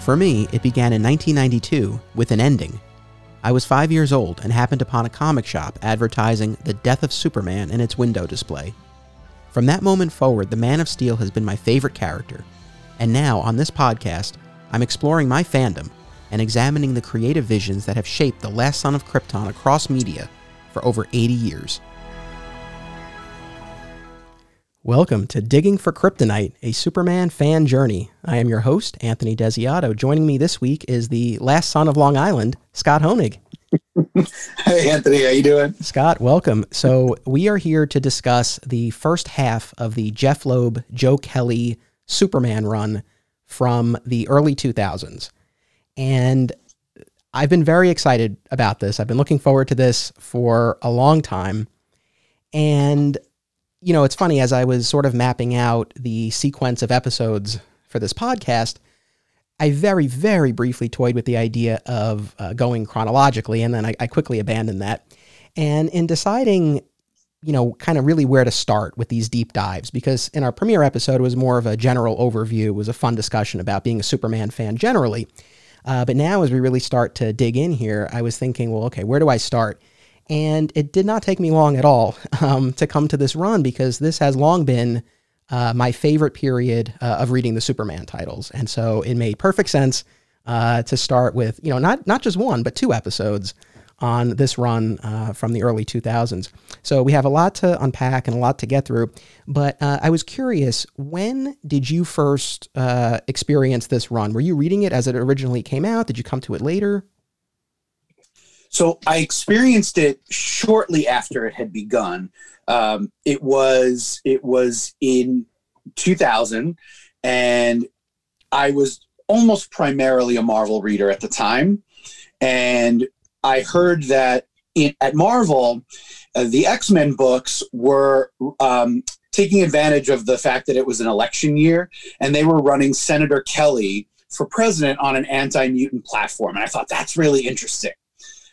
For me, it began in 1992 with an ending. I was five years old and happened upon a comic shop advertising the death of Superman in its window display. From that moment forward, the Man of Steel has been my favorite character. And now, on this podcast, I'm exploring my fandom and examining the creative visions that have shaped the last son of Krypton across media for over 80 years. Welcome to Digging for Kryptonite, a Superman fan journey. I am your host, Anthony Desiato. Joining me this week is the last son of Long Island, Scott Honig. hey, Anthony, how you doing? Scott, welcome. So we are here to discuss the first half of the Jeph Loeb, Joe Kelly Superman run from the early 2000s. And I've been very excited about this. I've been looking forward to this for a long time. And you know, it's funny as I was sort of mapping out the sequence of episodes for this podcast, I very, very briefly toyed with the idea of uh, going chronologically, and then I, I quickly abandoned that. And in deciding, you know, kind of really where to start with these deep dives, because in our premiere episode, it was more of a general overview, it was a fun discussion about being a Superman fan generally. Uh, but now, as we really start to dig in here, I was thinking, well, okay, where do I start? And it did not take me long at all um, to come to this run because this has long been uh, my favorite period uh, of reading the Superman titles. And so it made perfect sense uh, to start with, you know, not, not just one, but two episodes on this run uh, from the early 2000s. So we have a lot to unpack and a lot to get through. But uh, I was curious, when did you first uh, experience this run? Were you reading it as it originally came out? Did you come to it later? So I experienced it shortly after it had begun. Um, it was it was in 2000, and I was almost primarily a Marvel reader at the time, and I heard that in, at Marvel, uh, the X Men books were um, taking advantage of the fact that it was an election year, and they were running Senator Kelly for president on an anti mutant platform, and I thought that's really interesting.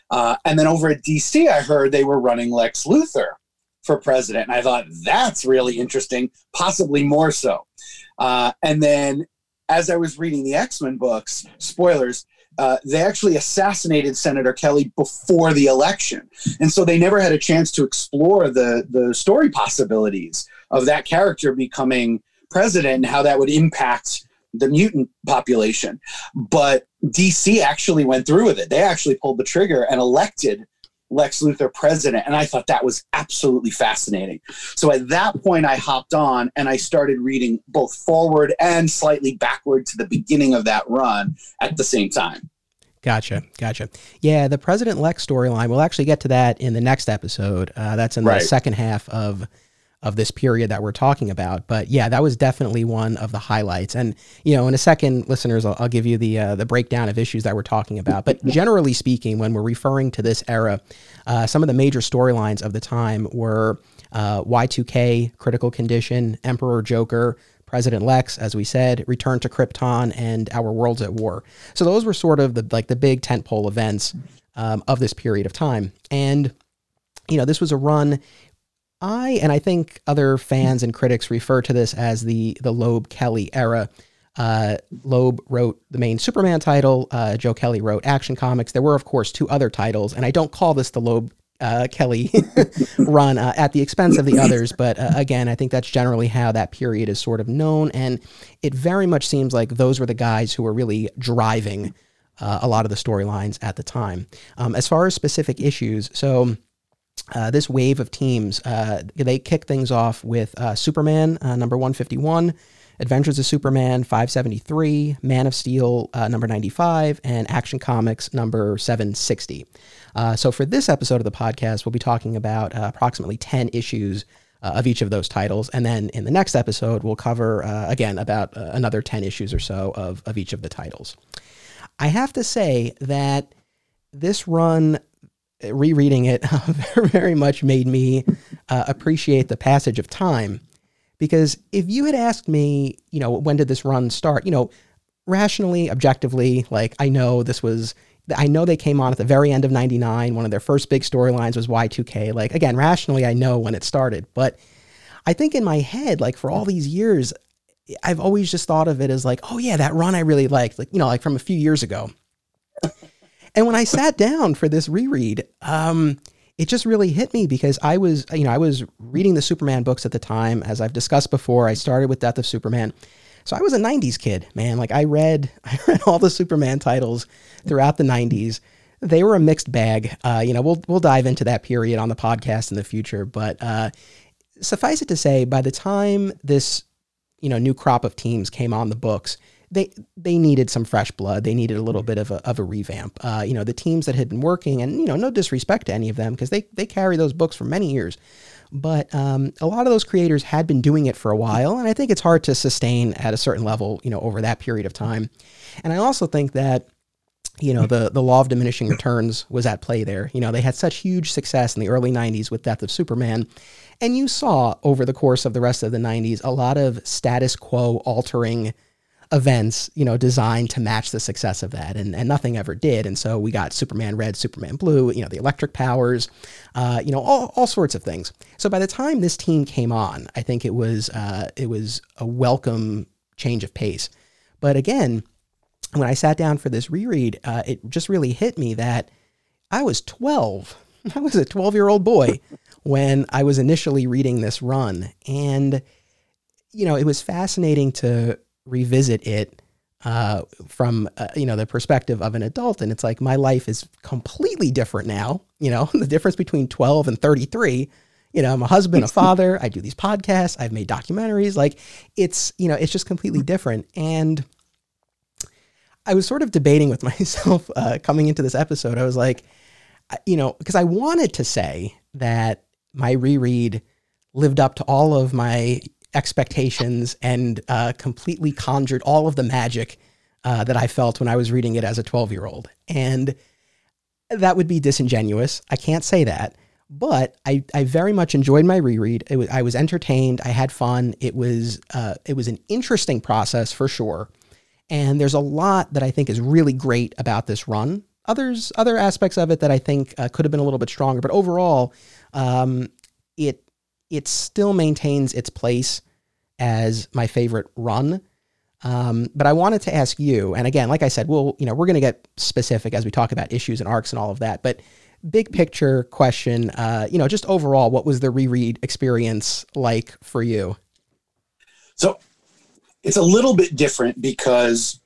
Uh, and then over at DC, I heard they were running Lex Luthor for president. And I thought, that's really interesting, possibly more so. Uh, and then as I was reading the X Men books, spoilers, uh, they actually assassinated Senator Kelly before the election. And so they never had a chance to explore the, the story possibilities of that character becoming president and how that would impact the mutant population. But DC actually went through with it. They actually pulled the trigger and elected Lex Luthor president. And I thought that was absolutely fascinating. So at that point, I hopped on and I started reading both forward and slightly backward to the beginning of that run at the same time. Gotcha, gotcha. Yeah, the President Lex storyline. We'll actually get to that in the next episode. Uh, that's in the right. second half of of this period that we're talking about. But yeah, that was definitely one of the highlights. And you know, in a second, listeners, I'll, I'll give you the uh, the breakdown of issues that we're talking about. But generally speaking, when we're referring to this era, uh, some of the major storylines of the time were uh, Y2K, Critical Condition, Emperor Joker. President Lex, as we said, Return to Krypton, and Our Worlds at War. So those were sort of the like the big tentpole events um, of this period of time. And you know, this was a run I and I think other fans and critics refer to this as the the Loeb Kelly era. Uh, Loeb wrote the main Superman title. Uh, Joe Kelly wrote Action Comics. There were, of course, two other titles, and I don't call this the Loeb uh, Kelly run uh, at the expense of the others. But uh, again, I think that's generally how that period is sort of known, and it very much seems like those were the guys who were really driving uh, a lot of the storylines at the time. Um, as far as specific issues, so. Uh, this wave of teams, uh, they kick things off with uh, Superman uh, number 151, Adventures of Superman 573, Man of Steel uh, number 95, and Action Comics number 760. Uh, so for this episode of the podcast, we'll be talking about approximately 10 issues of each of those titles. And then in the next episode, we'll cover, again, about another 10 issues or so of, of each of the titles. I have to say that this run rereading it very much made me uh, appreciate the passage of time. Because if you had asked me, you know, when did this run start? You know, rationally, objectively, like I know this was, I know they came on at the very end of 99. One of their first big storylines was Y2K. Like, again, rationally, I know when it started. But I think in my head, like for all these years, I've always just thought of it as like, oh yeah, that run I really liked, like you know, like from a few years ago. And when I sat down for this reread, um, it just really hit me because I was, you know, I was reading the Superman books at the time. As I've discussed before, I started with Death of Superman. So I was a 90s kid, man. Like I read I read all the Superman titles throughout the 90s. They were a mixed bag. Uh, you know, we'll we'll dive into that period on the podcast in the future, but uh, suffice it to say by the time this, you know, new crop of teams came on the books, they they needed some fresh blood. They needed a little bit of a, of a revamp. Uh, you know, the teams that had been working, and you know, no disrespect to any of them because they they carry those books for many years, but um, a lot of those creators had been doing it for a while, and I think it's hard to sustain at a certain level, you know, over that period of time. And I also think that you know the the law of diminishing returns was at play there. You know, they had such huge success in the early '90s with Death of Superman. And you saw over the course of the rest of the 90s a lot of status quo altering events, you know, designed to match the success of that, and, and nothing ever did. And so we got Superman Red, Superman Blue, you know, the electric powers, uh, you know, all, all sorts of things. So by the time this team came on, I think it was uh, it was a welcome change of pace. But again, when I sat down for this reread, uh, it just really hit me that I was 12. I was a 12 year old boy when I was initially reading this run, and you know, it was fascinating to revisit it uh, from uh, you know the perspective of an adult, and it's like my life is completely different now. You know, the difference between twelve and thirty three. You know, I'm a husband, a father. I do these podcasts. I've made documentaries. Like it's you know, it's just completely different. And I was sort of debating with myself uh, coming into this episode. I was like, you know, because I wanted to say that my reread lived up to all of my expectations and uh, completely conjured all of the magic uh, that I felt when I was reading it as a 12 year old. And that would be disingenuous. I can't say that. But I, I very much enjoyed my reread. Was, I was entertained. I had fun. It was uh, it was an interesting process for sure. And there's a lot that I think is really great about this run. Others other aspects of it that I think uh, could have been a little bit stronger. But overall, um, it it still maintains its place as my favorite run. Um, but I wanted to ask you, and again, like I said, we'll, you know, we're going to get specific as we talk about issues and arcs and all of that. But big picture question, uh, you know, just overall, what was the reread experience like for you? So it's a little bit different because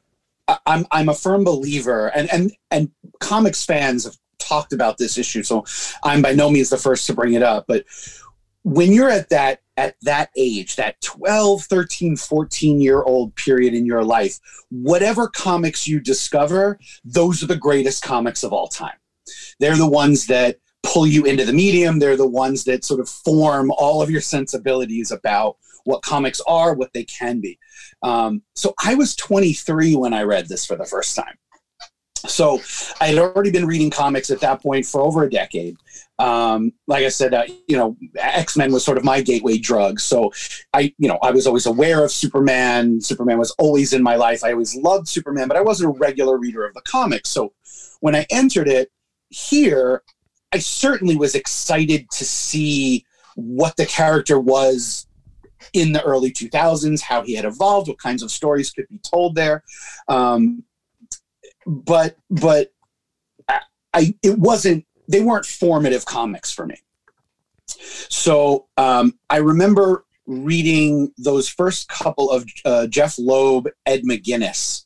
I'm I'm a firm believer, and and and comics fans have talked about this issue, so I'm by no means the first to bring it up. But when you're at that at that age that 12 13 14 year old period in your life whatever comics you discover those are the greatest comics of all time. They're the ones that pull you into the medium. They're the ones that sort of form all of your sensibilities about what comics are what they can be. Um, so i was 23 when i read this for the first time. So I had already been reading comics at that point for over a decade. Um, like I said, uh, you know, X Men was sort of my gateway drug. So I, you know, I was always aware of Superman. Superman was always in my life. I always loved Superman, but I wasn't a regular reader of the comics. So when I entered it here, I certainly was excited to see what the character was in the early 2000s, how he had evolved, what kinds of stories could be told there. Um, but but I, I it wasn't they weren't formative comics for me. So um, I remember reading those first couple of uh, Jeph Loeb, Ed McGuinness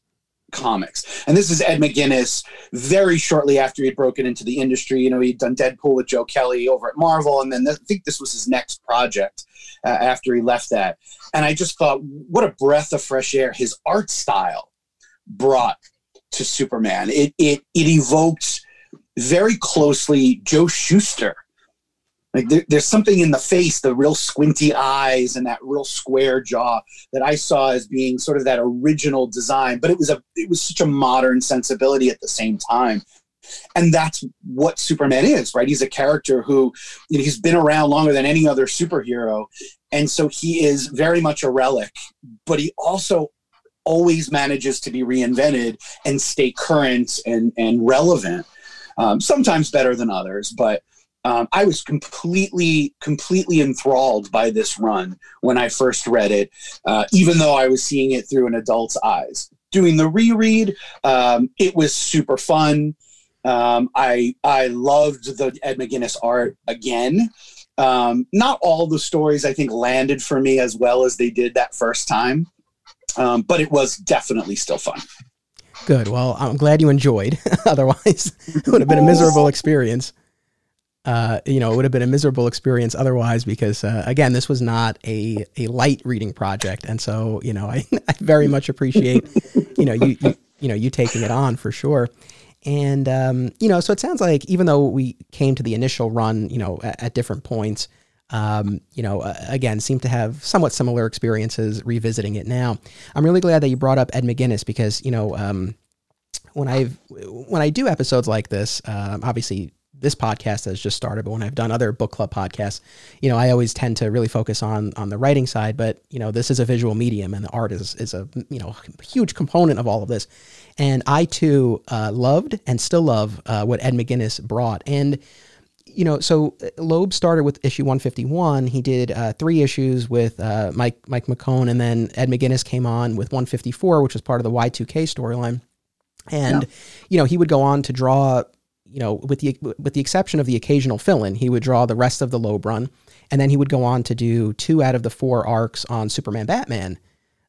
comics. And this is Ed McGuinness very shortly after he'd broken into the industry. You know, he'd done Deadpool with Joe Kelly over at Marvel. And then I think this was his next project uh, after he left that. And I just thought, what a breath of fresh air his art style brought to Superman. It, it, it evoked very closely Joe Shuster. Like there, there's something in the face, the real squinty eyes and that real square jaw that I saw as being sort of that original design, but it was a it was such a modern sensibility at the same time. And that's what Superman is, right? He's a character who you know, he's been around longer than any other superhero. And so he is very much a relic, but he also always manages to be reinvented and stay current and, and relevant um, sometimes better than others. But Um, I was completely, completely enthralled by this run when I first read it, uh, even though I was seeing it through an adult's eyes. Doing the reread, um, it was super fun. Um, I I loved the Ed McGuinness art again. Um, not all the stories I think landed for me as well as they did that first time, um, but it was definitely still fun. Good. Well, I'm glad you enjoyed. Otherwise, it would have been a miserable experience. Uh, you know, it would have been a miserable experience otherwise because, uh, again, this was not a, a light reading project. And so, you know, I, I very much appreciate, you know, you, you, you know, you taking it on for sure. And, um, you know, so it sounds like even though we came to the initial run, you know, at, at different points, um, you know, uh, again, seem to have somewhat similar experiences revisiting it now. I'm really glad that you brought up Ed McGuinness because, you know, um, when I when I do episodes like this, um, obviously this podcast has just started, but when I've done other book club podcasts, you know, I always tend to really focus on on the writing side. But you know, this is a visual medium, and the art is is a you know huge component of all of this. And I too uh, loved and still love uh, what Ed McGuinness brought. And you know, so uh, Loeb started with issue 151. He did uh, three issues with uh, Mike Mike McKone, and then Ed McGuinness came on with 154, which was part of the Y2K storyline. And yeah. you know, he would go on to draw you know, with the with the exception of the occasional fill-in, he would draw the rest of the Loeb run, and then he would go on to do two out of the four arcs on Superman Batman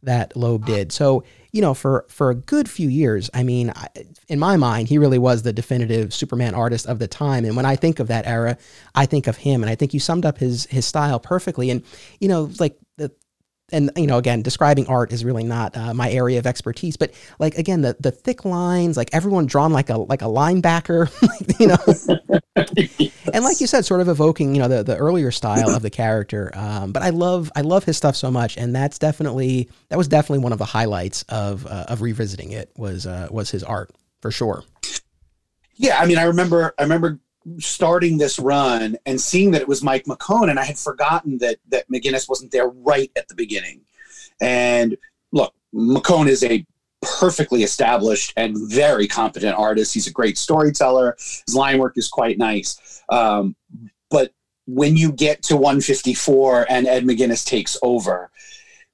that Loeb did. So you know, for for a good few years, I mean, in my mind, he really was the definitive Superman artist of the time. And when I think of that era, I think of him, and I think you summed up his his style perfectly. And you know, like and you know again describing art is really not uh, my area of expertise but like again the the thick lines like everyone drawn like a like a linebacker you know? And like you said sort of evoking you know the the earlier style of the character um, but i love i love his stuff so much and that's definitely that was definitely one of the highlights of uh, of revisiting it was uh, was his art for sure. Yeah i mean i remember i remember starting this run and seeing that it was Mike McKone, and I had forgotten that that McGuinness wasn't there right at the beginning. And look, McKone is a perfectly established and very competent artist. He's a great storyteller. His line work is quite nice. Um, but when you get to 154 and Ed McGuinness takes over,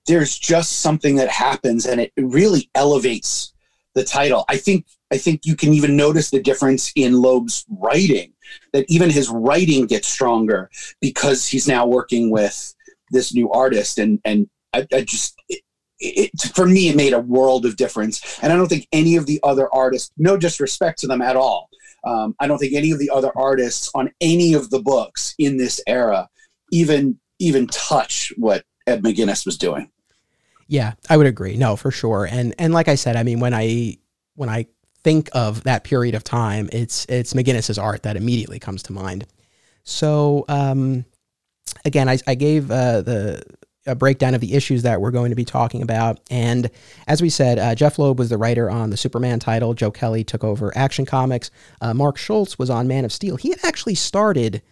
there's just something that happens and it really elevates the title. I think I think you can even notice the difference in Loeb's writing, that even his writing gets stronger because he's now working with this new artist. And, and I, I just, it, it, for me, it made a world of difference. And I don't think any of the other artists, no disrespect to them at all, um, I don't think any of the other artists on any of the books in this era even even touch what Ed McGuinness was doing. Yeah, I would agree. No, for sure. And and like I said, I mean, when I when I think of that period of time, it's it's McGuinness's art that immediately comes to mind. So um, again, I, I gave uh, the a breakdown of the issues that we're going to be talking about. And as we said, uh, Jeph Loeb was the writer on the Superman title. Joe Kelly took over Action Comics. Uh, Mark Schultz was on Man of Steel. He had actually started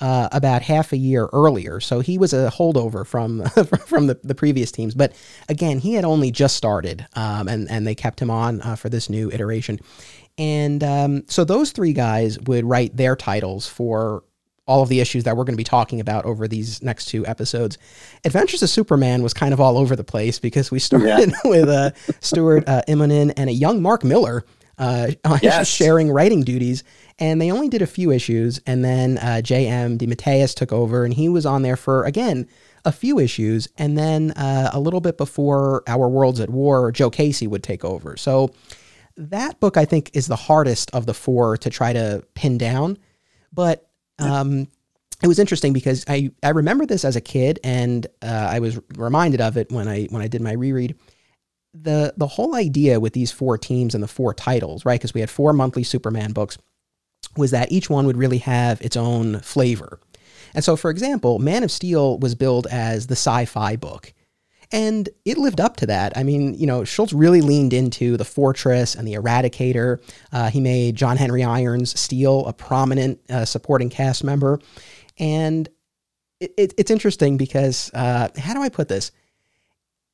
uh, about half a year earlier. So he was a holdover from from the, the previous teams. But again, he had only just started, um, and and they kept him on uh, for this new iteration. And um, so those three guys would write their titles for all of the issues that we're going to be talking about over these next two episodes. Adventures of Superman was kind of all over the place because we started yeah. with uh, Stuart uh, Immonen and a young Mark Millar uh, yes. sharing writing duties. And they only did a few issues. And then uh, J.M. DeMatteis took over, and he was on there for, again, a few issues. And then uh, a little bit before Our World's at War, Joe Casey would take over. So that book, I think, is the hardest of the four to try to pin down. But um, it was interesting because I, I remember this as a kid, and uh, I was reminded of it when I when I did my reread the the whole idea with these four teams and the four titles, right? Because we had four monthly Superman books, was that each one would really have its own flavor. And so, for example, Man of Steel was billed as the sci-fi book. And it lived up to that. I mean, you know, Schultz really leaned into the Fortress and the Eradicator. Uh, he made John Henry Irons Steel a prominent uh, supporting cast member. And it, it, it's interesting because, uh, how do I put this?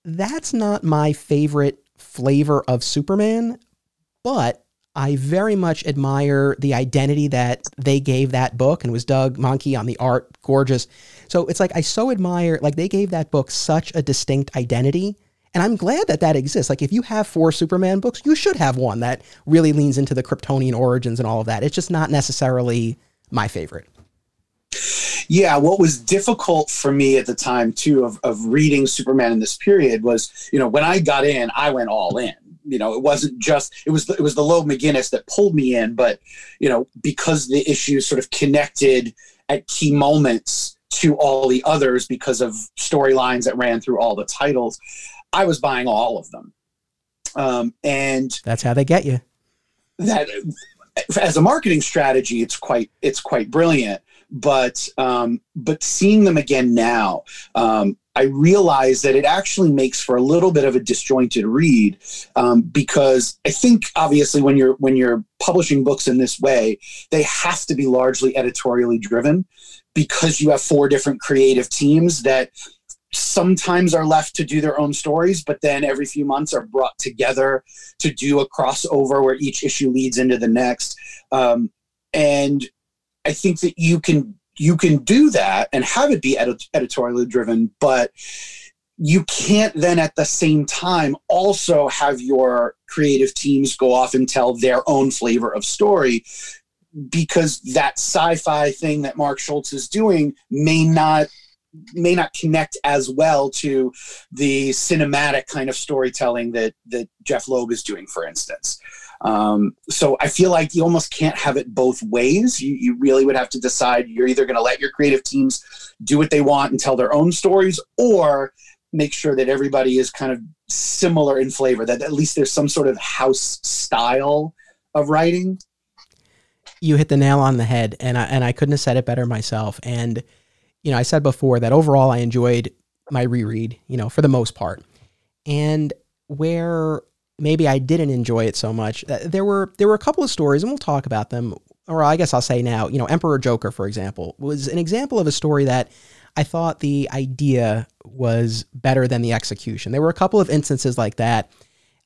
That's not my favorite flavor of Superman, but I very much admire the identity that they gave that book and it was Doug Mahnke on the art, gorgeous. So it's like I so admire like they gave that book such a distinct identity and I'm glad that that exists. Like if you have four Superman books, you should have one that really leans into the Kryptonian origins and all of that. It's just not necessarily my favorite. Yeah, what was difficult for me at the time too of, of reading Superman in this period was, you know, when I got in, I went all in you know, it wasn't just it was the, it was the Loeb McGuinness that pulled me in, but you know, because the issues sort of connected at key moments to all the others because of storylines that ran through all the titles, I was buying all of them. Um, and that's how they get you. That as a marketing strategy, it's quite it's quite brilliant. But um, but seeing them again now, um, I realize that it actually makes for a little bit of a disjointed read um, because I think obviously when you're when you're publishing books in this way, they have to be largely editorially driven because you have four different creative teams that sometimes are left to do their own stories, but then every few months are brought together to do a crossover where each issue leads into the next. Um, and I think that you can you can do that and have it be edit- editorially driven, but you can't then at the same time also have your creative teams go off and tell their own flavor of story because that sci-fi thing that Mark Schultz is doing may not may not connect as well to the cinematic kind of storytelling that that Jeph Loeb is doing, for instance. Um, so I feel like you almost can't have it both ways. You, you really would have to decide you're either going to let your creative teams do what they want and tell their own stories, or make sure that everybody is kind of similar in flavor, that at least there's some sort of house style of writing. You hit the nail on the head, and I, and I couldn't have said it better myself. And, you know, I said before that overall I enjoyed my reread, you know, for the most part. And where maybe I didn't enjoy it so much. There were there were a couple of stories, and we'll talk about them. Or I guess I'll say now, you know, Emperor Joker, for example, was an example of a story that I thought the idea was better than the execution. There were a couple of instances like that,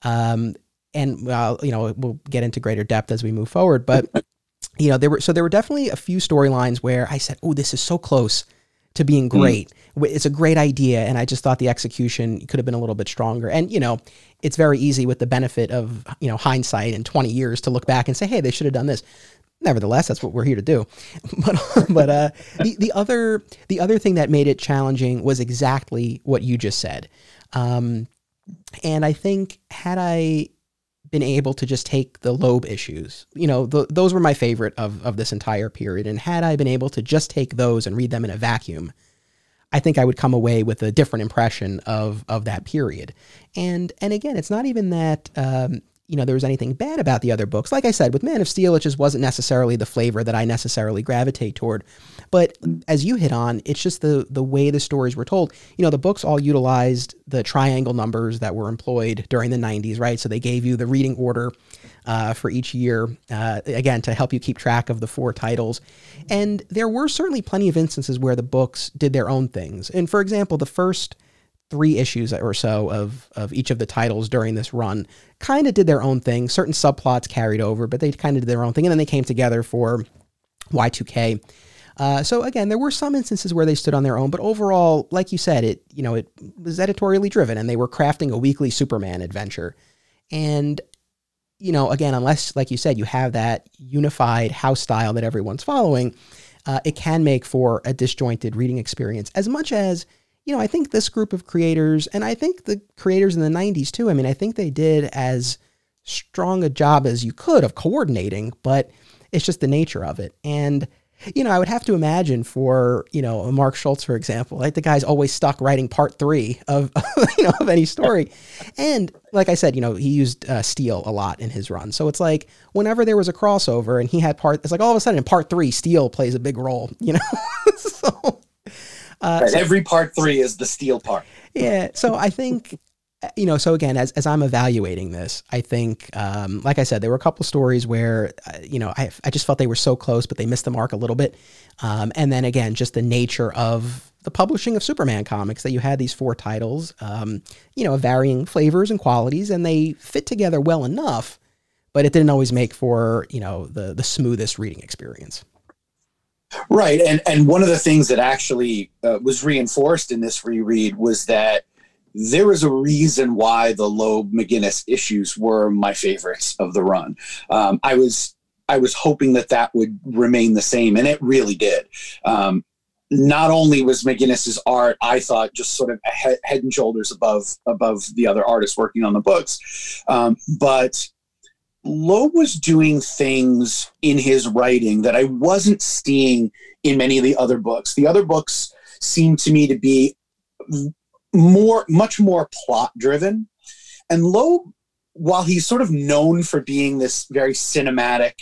um, and uh, you know, we'll get into greater depth as we move forward. But you know, there were so there were definitely a few storylines where I said, "Oh, this is so close." to being hmm. great. Mm. It's a great idea, and I just thought the execution could have been a little bit stronger. And you know, it's very easy with the benefit of you know hindsight and 20 years to look back and say, hey, they should have done this. Nevertheless, that's what we're here to do. But but uh, the the other the other thing that made it challenging was exactly what you just said. Um, and I think had I been able to just take the Loeb issues. You know, the, those were my favorite of, of this entire period. And had I been able to just take those and read them in a vacuum, I think I would come away with a different impression of of that period. And and again, it's not even that um, you know there was anything bad about the other books. Like I said, with Man of Steel, it just wasn't necessarily the flavor that I necessarily gravitate toward. But as you hit on, it's just the the way the stories were told. You know, the books all utilized the triangle numbers that were employed during the '90s, right? So they gave you the reading order uh, for each year, uh, again to help you keep track of the four titles. And there were certainly plenty of instances where the books did their own things. And for example, the first three issues or so of of each of the titles during this run kind of did their own thing. Certain subplots carried over, but they kind of did their own thing, and then they came together for Y2K. Uh, so again, there were some instances where they stood on their own, but overall, like you said, it you know it was editorially driven, and they were crafting a weekly Superman adventure. And you know, again, unless like you said, you have that unified house style that everyone's following, uh, it can make for a disjointed reading experience. As much as you know, I think this group of creators, and I think the creators in the 90s too, I mean, I think they did as strong a job as you could of coordinating, but it's just the nature of it. And, you know, I would have to imagine for, you know, Mark Schultz, for example, like the guy's always stuck writing part three of, you know, of any story. And like I said, you know, he used uh, Steel a lot in his run. So it's like whenever there was a crossover and he had part, it's like all of a sudden in part three, Steel plays a big role, you know? so uh, right. so, Every part three is the steel part. Yeah. So I think, you know, so again, as, as I'm evaluating this, I think, um, like I said, there were a couple stories where, uh, you know, I, I just felt they were so close, but they missed the mark a little bit. Um, and then again, just the nature of the publishing of Superman comics that you had these four titles, um, you know, varying flavors and qualities, and they fit together well enough. but it didn't always make for you know the the smoothest reading experience. Right, and and one of the things that actually uh, was reinforced in this reread was that there was a reason why the Loeb McGuinness issues were my favorites of the run. Um, I was I was hoping that that would remain the same, and it really did. Um, not only was McGuinness's art, I thought, just sort of head, head and shoulders above above the other artists working on the books, um, but Loeb was doing things in his writing that I wasn't seeing in many of the other books. The other books seemed to me to be more, much more plot driven, and Loeb, while he's sort of known for being this very cinematic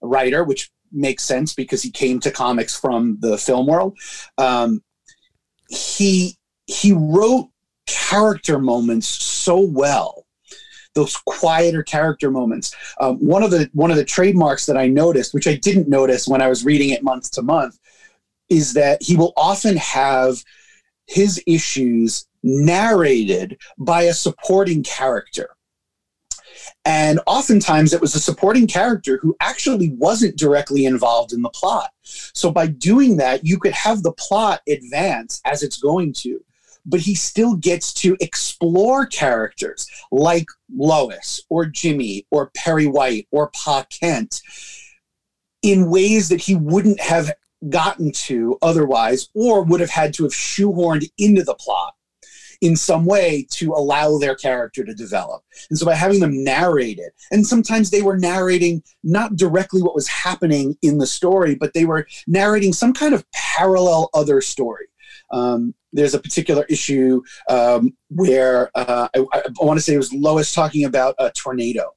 writer, which makes sense because he came to comics from the film world. Um, he he wrote character moments so well those quieter character moments. Um, one of the one of the trademarks that I noticed, which I didn't notice when I was reading it month to month, is that he will often have his issues narrated by a supporting character. And oftentimes it was a supporting character who actually wasn't directly involved in the plot. So by doing that, you could have the plot advance as it's going to, but he still gets to explore characters like Lois or Jimmy or Perry White or Pa Kent in ways that he wouldn't have gotten to otherwise or would have had to have shoehorned into the plot in some way to allow their character to develop. And so by having them narrate it, and sometimes they were narrating not directly what was happening in the story, but they were narrating some kind of parallel other story. Um, there's a particular issue um, where uh, I, I want to say it was Lois talking about a tornado.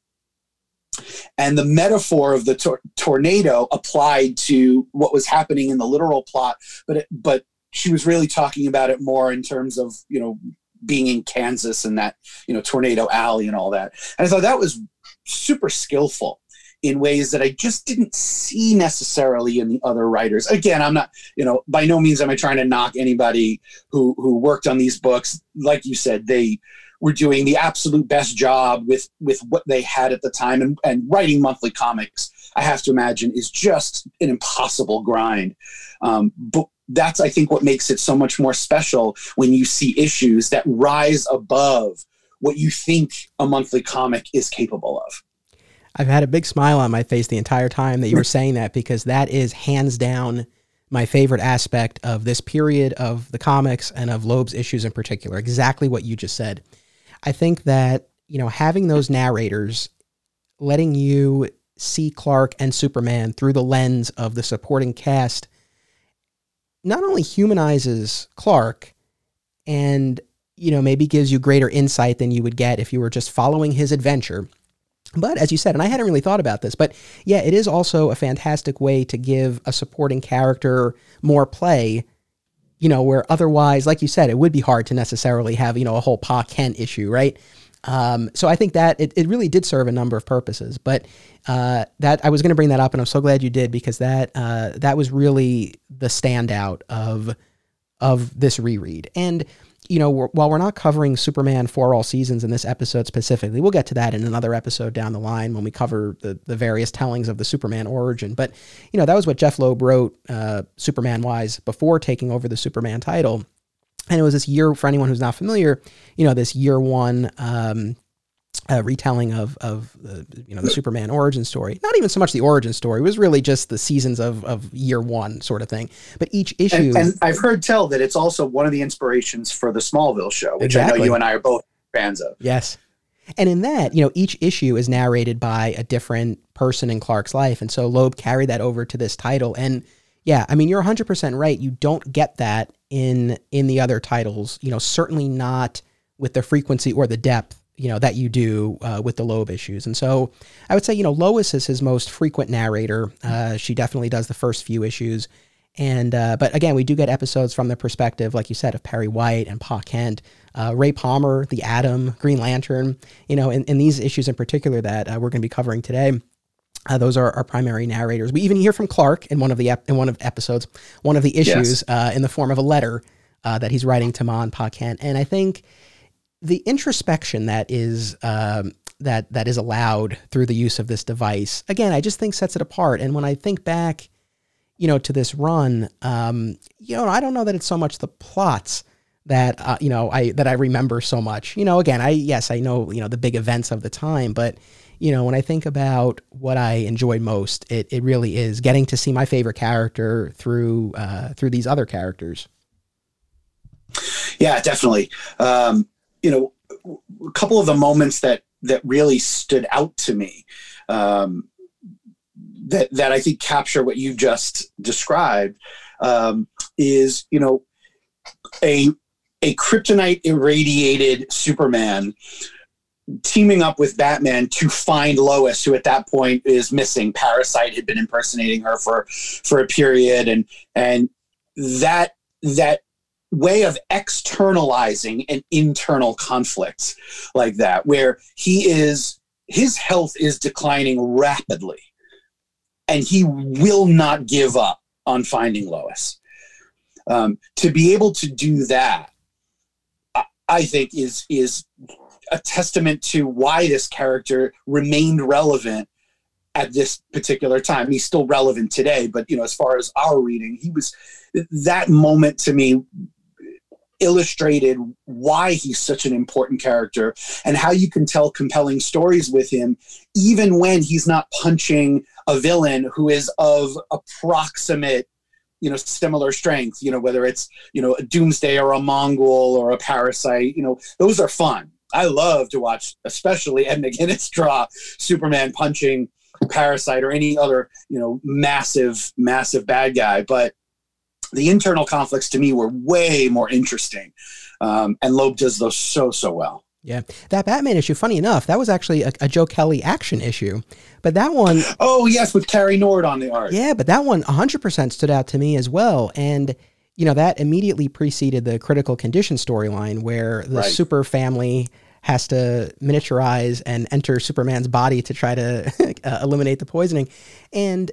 And the metaphor of the tor- tornado applied to what was happening in the literal plot, but it, but she was really talking about it more in terms of you know being in Kansas and that you know tornado alley and all that. And I thought that was super skillful in ways that I just didn't see necessarily in the other writers. Again, I'm not, you know, by no means am I trying to knock anybody who who worked on these books. Like you said, they were doing the absolute best job with with what they had at the time and, and writing monthly comics i have to imagine is just an impossible grind um, but that's i think what makes it so much more special when you see issues that rise above what you think a monthly comic is capable of. I've had a big smile on my face the entire time that you were saying that because that is hands down my favorite aspect of this period of the comics and of Loeb's issues in particular. Exactly what you just said. I think that, you know, having those narrators letting you see Clark and Superman through the lens of the supporting cast not only humanizes Clark and you know maybe gives you greater insight than you would get if you were just following his adventure but as you said and I hadn't really thought about this but yeah it is also a fantastic way to give a supporting character more play you know, where otherwise, like you said, it would be hard to necessarily have, you know, a whole Pa Kent issue, right? Um, so I think that it, it really did serve a number of purposes. But uh, that I was going to bring that up, and I'm so glad you did because that uh, that was really the standout of of this reread. And you know, we're, while we're not covering Superman for all seasons in this episode specifically, we'll get to that in another episode down the line when we cover the, the various tellings of the Superman origin. But, you know, that was what Jeph Loeb wrote uh, Superman wise before taking over the Superman title. And it was this year, for anyone who's not familiar, you know, this year one um, uh, retelling of of the you know the Superman origin story. Not even so much the origin story; it was really just the seasons of of year one sort of thing. But each issue, and, and I've heard tell that it's also one of the inspirations for the Smallville show, which exactly. I know you and I are both fans of. Yes, and in that, you know, each issue is narrated by a different person in Clark's life, and so Loeb carried that over to this title. And yeah, I mean, you're 100 percent right. You don't get that in in the other titles. You know, certainly not with the frequency or the depth you know that you do uh, with the Loeb issues. And so I would say you know Lois is his most frequent narrator. Uh, she definitely does the first few issues. And uh, but again, we do get episodes from the perspective, like you said, of Perry White and Pa Kent, uh, Ray Palmer, the Atom, Green Lantern. You know, in, in these issues in particular that uh, we're going to be covering today. Uh, those are our primary narrators. We even hear from Clark in one of the ep- in one of episodes, one of the issues, yes. uh, in the form of a letter uh, that he's writing to Ma and Pa Kent. And I think the introspection that is um, that that is allowed through the use of this device. Again, I just think sets it apart. And when I think back, you know, to this run, um, you know, I don't know that it's so much the plots that uh, you know I that I remember so much. You know, again, I yes, I know you know the big events of the time, but you know, when I think about what I enjoyed most, it, it really is getting to see my favorite character through uh, through these other characters. Yeah, definitely. Um, you know, a couple of the moments that that really stood out to me um, that that I think capture what you just described um, is you know a a kryptonite irradiated Superman teaming up with Batman to find Lois, who at that point is missing. Parasite had been impersonating her for for a period, and and that that way of externalizing an internal conflict like that, where he is his health is declining rapidly, and he will not give up on finding Lois. Um, to be able to do that, I think is is a testament to why this character remained relevant at this particular time. He's still relevant today, but you know, as far as our reading, he was that moment to me illustrated why he's such an important character and how you can tell compelling stories with him even when he's not punching a villain who is of approximate you know similar strength you know whether it's you know a doomsday or a Mongul or a parasite you know those are fun I love to watch, especially Ed McGuinness draw Superman punching Parasite or any other, you know, massive, massive bad guy. But the internal conflicts to me were way more interesting. Um, and Loeb does those so, so well. Yeah. That Batman issue, funny enough, that was actually a, a, Joe Kelly action issue. But that one. Oh, yes, with Cary Nord on the art. Yeah, but that one 100% stood out to me as well. And you know, that immediately preceded the critical condition storyline where the right. super family has to miniaturize and enter Superman's body to try to uh, eliminate the poisoning. And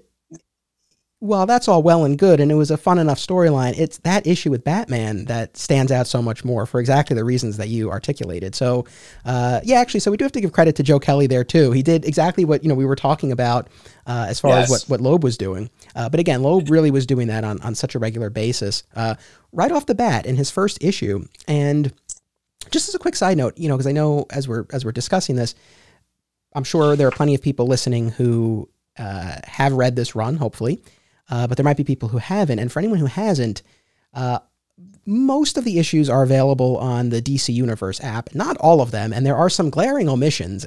while that's all well and good, and it was a fun enough storyline, it's that issue with Batman that stands out so much more for exactly the reasons that you articulated. So, uh, yeah, actually, so we do have to give credit to Joe Kelly there too. He did exactly what you know we were talking about uh, as far yes. as what what Loeb was doing. Uh, but again, Loeb really was doing that on on such a regular basis uh, right off the bat in his first issue, and just as a quick side note, you know, because I know as we're as we're discussing this, I'm sure there are plenty of people listening who uh, have read this run, hopefully, uh, but there might be people who haven't. And for anyone who hasn't, uh, most of the issues are available on the DC Universe app. Not all of them, and there are some glaring omissions,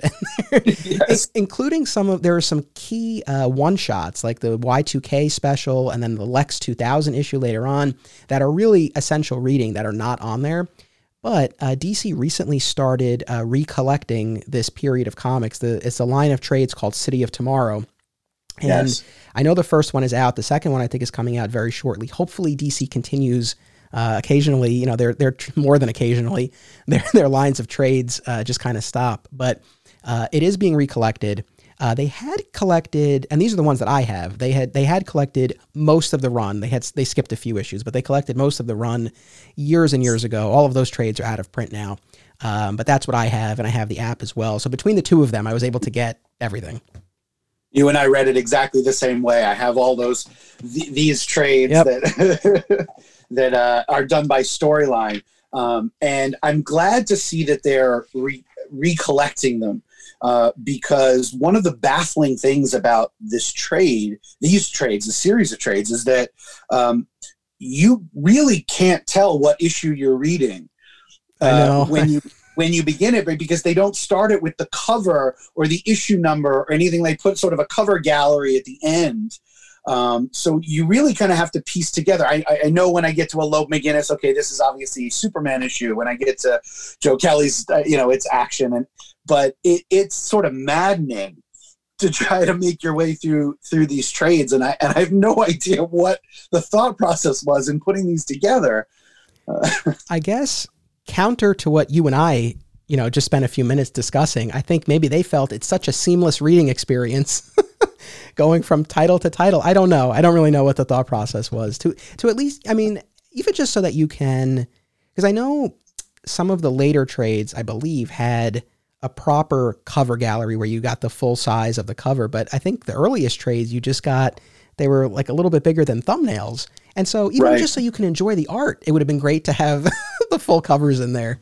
yes. including some of there are some key uh, one shots like the Y2K special and then the Lex 2000 issue later on that are really essential reading that are not on there. But uh, DC recently started uh, recollecting this period of comics. The, it's a line of trades called City of Tomorrow. And yes. I know the first one is out. The second one I think is coming out very shortly. Hopefully, DC continues uh, occasionally. You know, they're they're more than occasionally. Their their lines of trades uh, just kind of stop. But uh, it is being recollected. Uh, they had collected, and these are the ones that I have. They had they had collected most of the run. They had they skipped a few issues, but they collected most of the run years and years ago. All of those trades are out of print now, um, but that's what I have, and I have the app as well. So between the two of them, I was able to get everything. You and I read it exactly the same way. I have all those th- these trades yep. that that uh, are done by Storyline, um, and I'm glad to see that they're re- recollecting them uh, because one of the baffling things about this trade, these trades, the series of trades, is that um, you really can't tell what issue you're reading uh, when you when you begin it, because they don't start it with the cover or the issue number or anything. They put sort of a cover gallery at the end. Um, so you really kind of have to piece together. I, I, know when I get to a Loeb McGuinness, okay, this is obviously a Superman issue. When I get to Joe Kelly's, uh, you know, it's action, and but it, it's sort of maddening to try to make your way through through these trades and I and I have no idea what the thought process was in putting these together. Uh, I guess counter to what you and I, you know, just spent a few minutes discussing, I think maybe they felt it's such a seamless reading experience going from title to title. I don't know. I don't really know what the thought process was to to at least I mean, even just so that you can because I know some of the later trades I believe had a proper cover gallery where you got the full size of the cover. But I think the earliest trades you just got they were like a little bit bigger than thumbnails. And so even right. just so you can enjoy the art, it would have been great to have the full covers in there.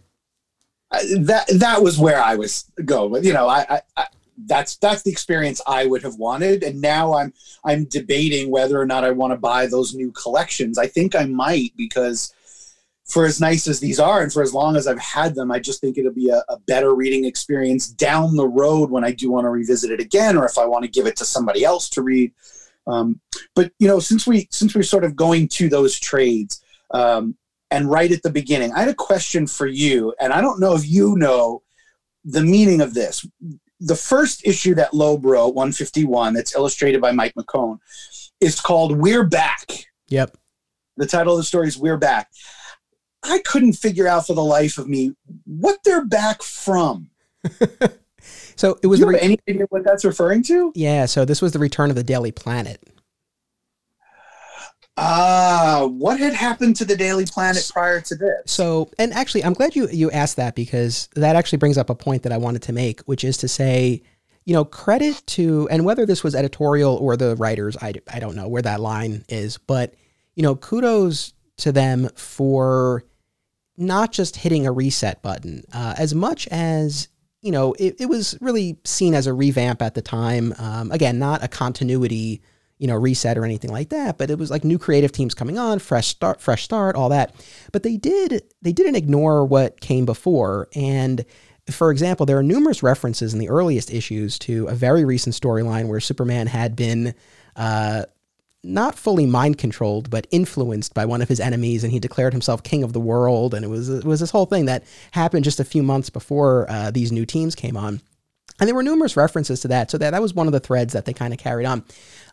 Uh, that that was where I was going. You know, I, I, I that's that's the experience I would have wanted. And now I'm I'm debating whether or not I want to buy those new collections. I think I might because for as nice as these are and for as long as I've had them, I just think it'll be a, a, better reading experience down the road when I do want to revisit it again, or if I want to give it to somebody else to read. Um, but you know, since we since we're sort of going to those trades, um, and right at the beginning, I had a question for you, and I don't know if you know the meaning of this. The first issue that Loeb wrote, 151, that's illustrated by Mike McKone, is called "We're Back." Yep. The title of the story is "We're Back." I couldn't figure out for the life of me what they're back from. so it was. Do you re- any idea what that's referring to? Yeah. So this was the return of the Daily Planet. Ah, uh, what had happened to the Daily Planet prior to this? So, and actually, I'm glad you you asked that because that actually brings up a point that I wanted to make, which is to say, you know, credit to, and whether this was editorial or the writers, I, I don't know where that line is, but you know, kudos to them for not just hitting a reset button, uh, as much as you know, it, it, was really seen as a revamp at the time. Um, again, not a continuity you know, reset or anything like that. But it was like new creative teams coming on, fresh start, fresh start, all that. But they did they didn't ignore what came before. And for example, there are numerous references in the earliest issues to a very recent storyline where Superman had been uh, not fully mind controlled, but influenced by one of his enemies, and he declared himself king of the world. And it was it was this whole thing that happened just a few months before uh, these new teams came on. And there were numerous references to that. So that, that was one of the threads that they kind of carried on.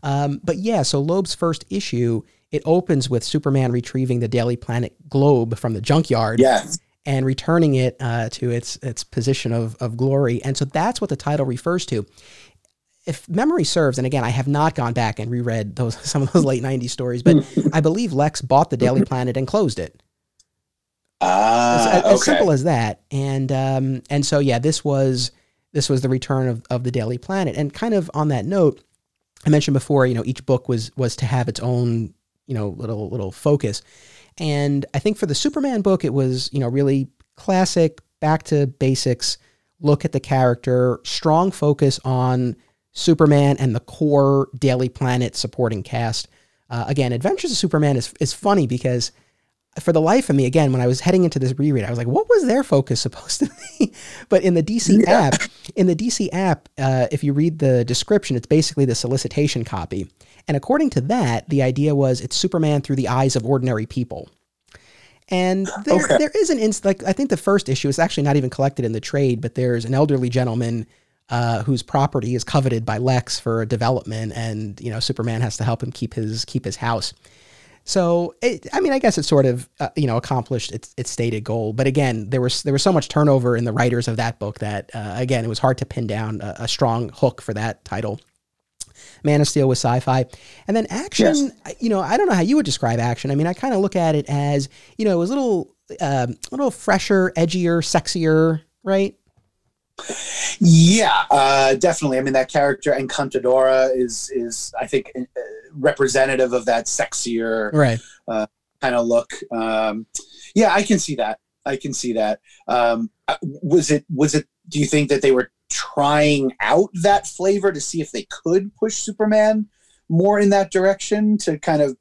Um, but yeah, so Loeb's first issue, it opens with Superman retrieving the Daily Planet globe from the junkyard. Yes. And returning it uh, to its its position of, of glory. And so that's what the title refers to. If memory serves, and again, I have not gone back and reread those some of those late 90s stories, but I believe Lex bought the Daily Planet and closed it. Ah, as, as simple as that. And um, and so yeah, this was this was the return of, of the Daily Planet. And kind of on that note, I mentioned before, you know, each book was was to have its own, you know, little little focus. And I think for the Superman book, it was, you know, really classic, back to basics, look at the character, strong focus on Superman and the core Daily Planet supporting cast. Uh, again, Adventures of Superman is is funny because for the life of me, again, when I was heading into this reread, I was like, what was their focus supposed to be? but in the DC yeah. app, in the DC app, uh, if you read the description, it's basically the solicitation copy. And according to that, the idea was it's Superman through the eyes of ordinary people. And there, okay. there is an inst like I think the first issue is actually not even collected in the trade, but there's an elderly gentleman uh, whose property is coveted by Lex for a development, and you know Superman has to help him keep his keep his house. So, it, I mean, I guess it sort of uh, you know accomplished its its stated goal. But again, there was there was so much turnover in the writers of that book that uh, again it was hard to pin down a, a, strong hook for that title. Man of Steel was sci-fi, and then action. Yes. You know, I don't know how you would describe action. I mean, I kind of look at it as you know it was a little um, a little fresher, edgier, sexier, right? Yeah, uh, definitely. I mean, that character Encantadora is is I think uh, representative of that sexier right uh, kind of look. Um, yeah, I can see that. I can see that. Um, uh, was it was it? Do you think that they were trying out that flavor to see if they could push Superman more in that direction to kind of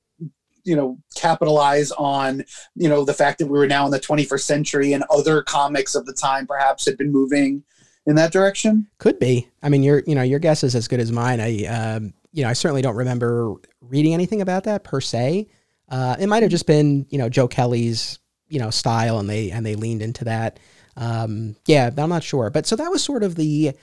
you know capitalize on you know the fact that we were now in the 21st century and other comics of the time perhaps had been moving in that direction? Could be. I mean, your you know your guess is as good as mine. I um, you know I certainly don't remember reading anything about that per se. Uh, it might have just been you know Joe Kelly's you know style, and they and they leaned into that. Um, yeah, I'm not sure, but so that was sort of the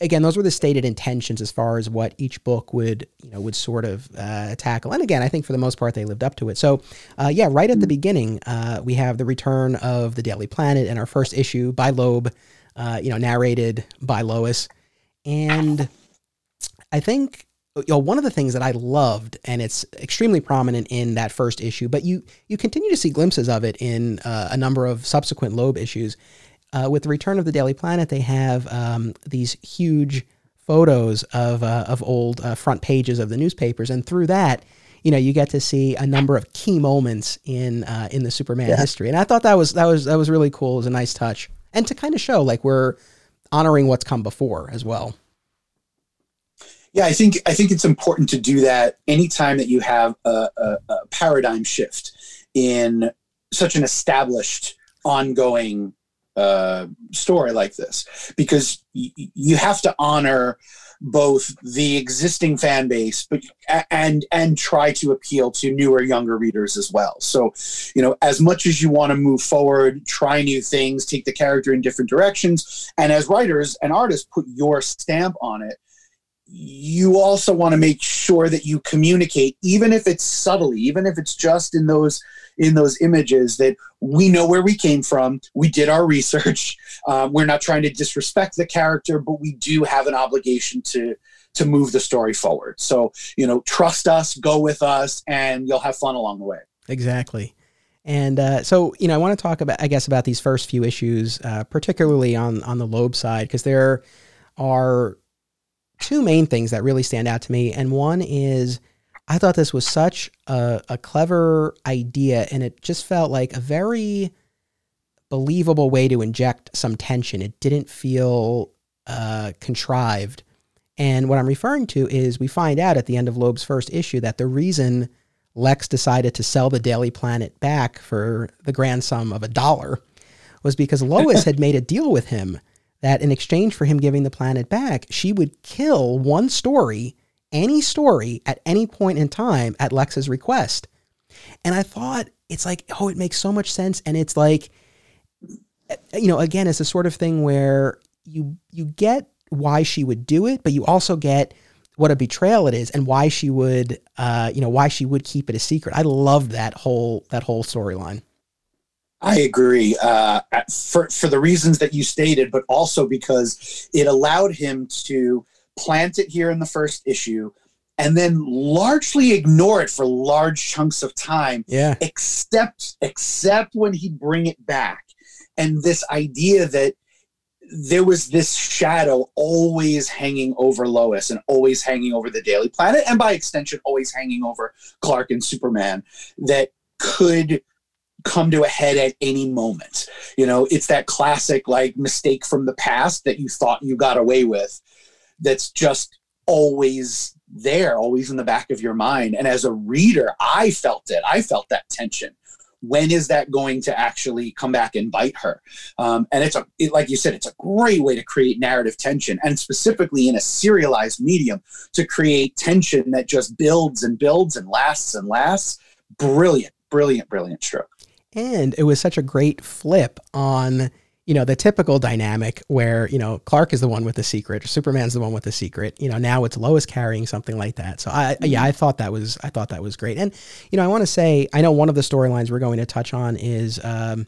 again those were the stated intentions as far as what each book would you know would sort of uh, tackle and again i think for the most part they lived up to it so uh, yeah right at the beginning uh, we have the return of the daily planet in our first issue by loeb uh, you know, narrated by Lois. And I think you know one of the things that I loved, and it's extremely prominent in that first issue, but you you continue to see glimpses of it in uh, a number of subsequent Loeb issues. uh, with the return of the Daily Planet, they have um, these huge photos of uh, of old uh, front pages of the newspapers, and through that, you know, you get to see a number of key moments in uh, in the Superman yeah. history, and I thought that was that was that was really cool. It was a nice touch, and to kind of show like we're honoring what's come before as well. Yeah, I think I think it's important to do that anytime that you have a, a, a paradigm shift in such an established, ongoing uh, story like this, because y- you have to honor both the existing fan base but and and try to appeal to newer younger readers as well. So you know as much as you want to move forward try new things take the character in different directions and as writers and artists put your stamp on it you also want to make sure that you communicate even if it's subtly even if it's just in those in those images that we know where we came from. We did our research. Um, we're not trying to disrespect the character but we do have an obligation to to move the story forward. So you know trust us go with us and you'll have fun along the way. Exactly. And uh, so, you know, I want to talk about, I guess, about these first few issues, uh, particularly on on the Loeb side, because there are two main things that really stand out to me. And one is I thought this was such a, a clever idea, and it just felt like a very believable way to inject some tension. It didn't feel uh, contrived. And what I'm referring to is we find out at the end of Loeb's first issue that the reason Lex decided to sell the Daily Planet back for the grand sum of a dollar was because Lois had made a deal with him that in exchange for him giving the planet back, she would kill one story, any story, at any point in time at Lex's request. And I thought, it's like, oh, it makes so much sense. And it's like, you know, again, it's a sort of thing where you you get why she would do it, but you also get what a betrayal it is and why she would uh, you know, why she would keep it a secret. I love that whole that whole storyline. I agree uh, for for the reasons that you stated, but also because it allowed him to plant it here in the first issue, and then largely ignore it for large chunks of time. Yeah. Except except when he bring it back, and this idea that there was this shadow always hanging over Lois and always hanging over the Daily Planet, and by extension, always hanging over Clark and Superman that could come to a head at any moment. You know, it's that classic like mistake from the past that you thought you got away with that's just always there, always in the back of your mind. And as a reader, I felt it. I felt that tension. When is that going to actually come back and bite her? Um, and it's a, it, like you said, it's a great way to create narrative tension, and specifically in a serialized medium to create tension that just builds and builds and lasts and lasts. Brilliant, brilliant, brilliant stroke. And it was such a great flip on, you know, the typical dynamic where, you know, Clark is the one with the secret, Superman's the one with the secret. You know, now it's Lois carrying something like that. So I yeah, I thought that was I thought that was great. And, you know, I want to say I know one of the storylines we're going to touch on is um,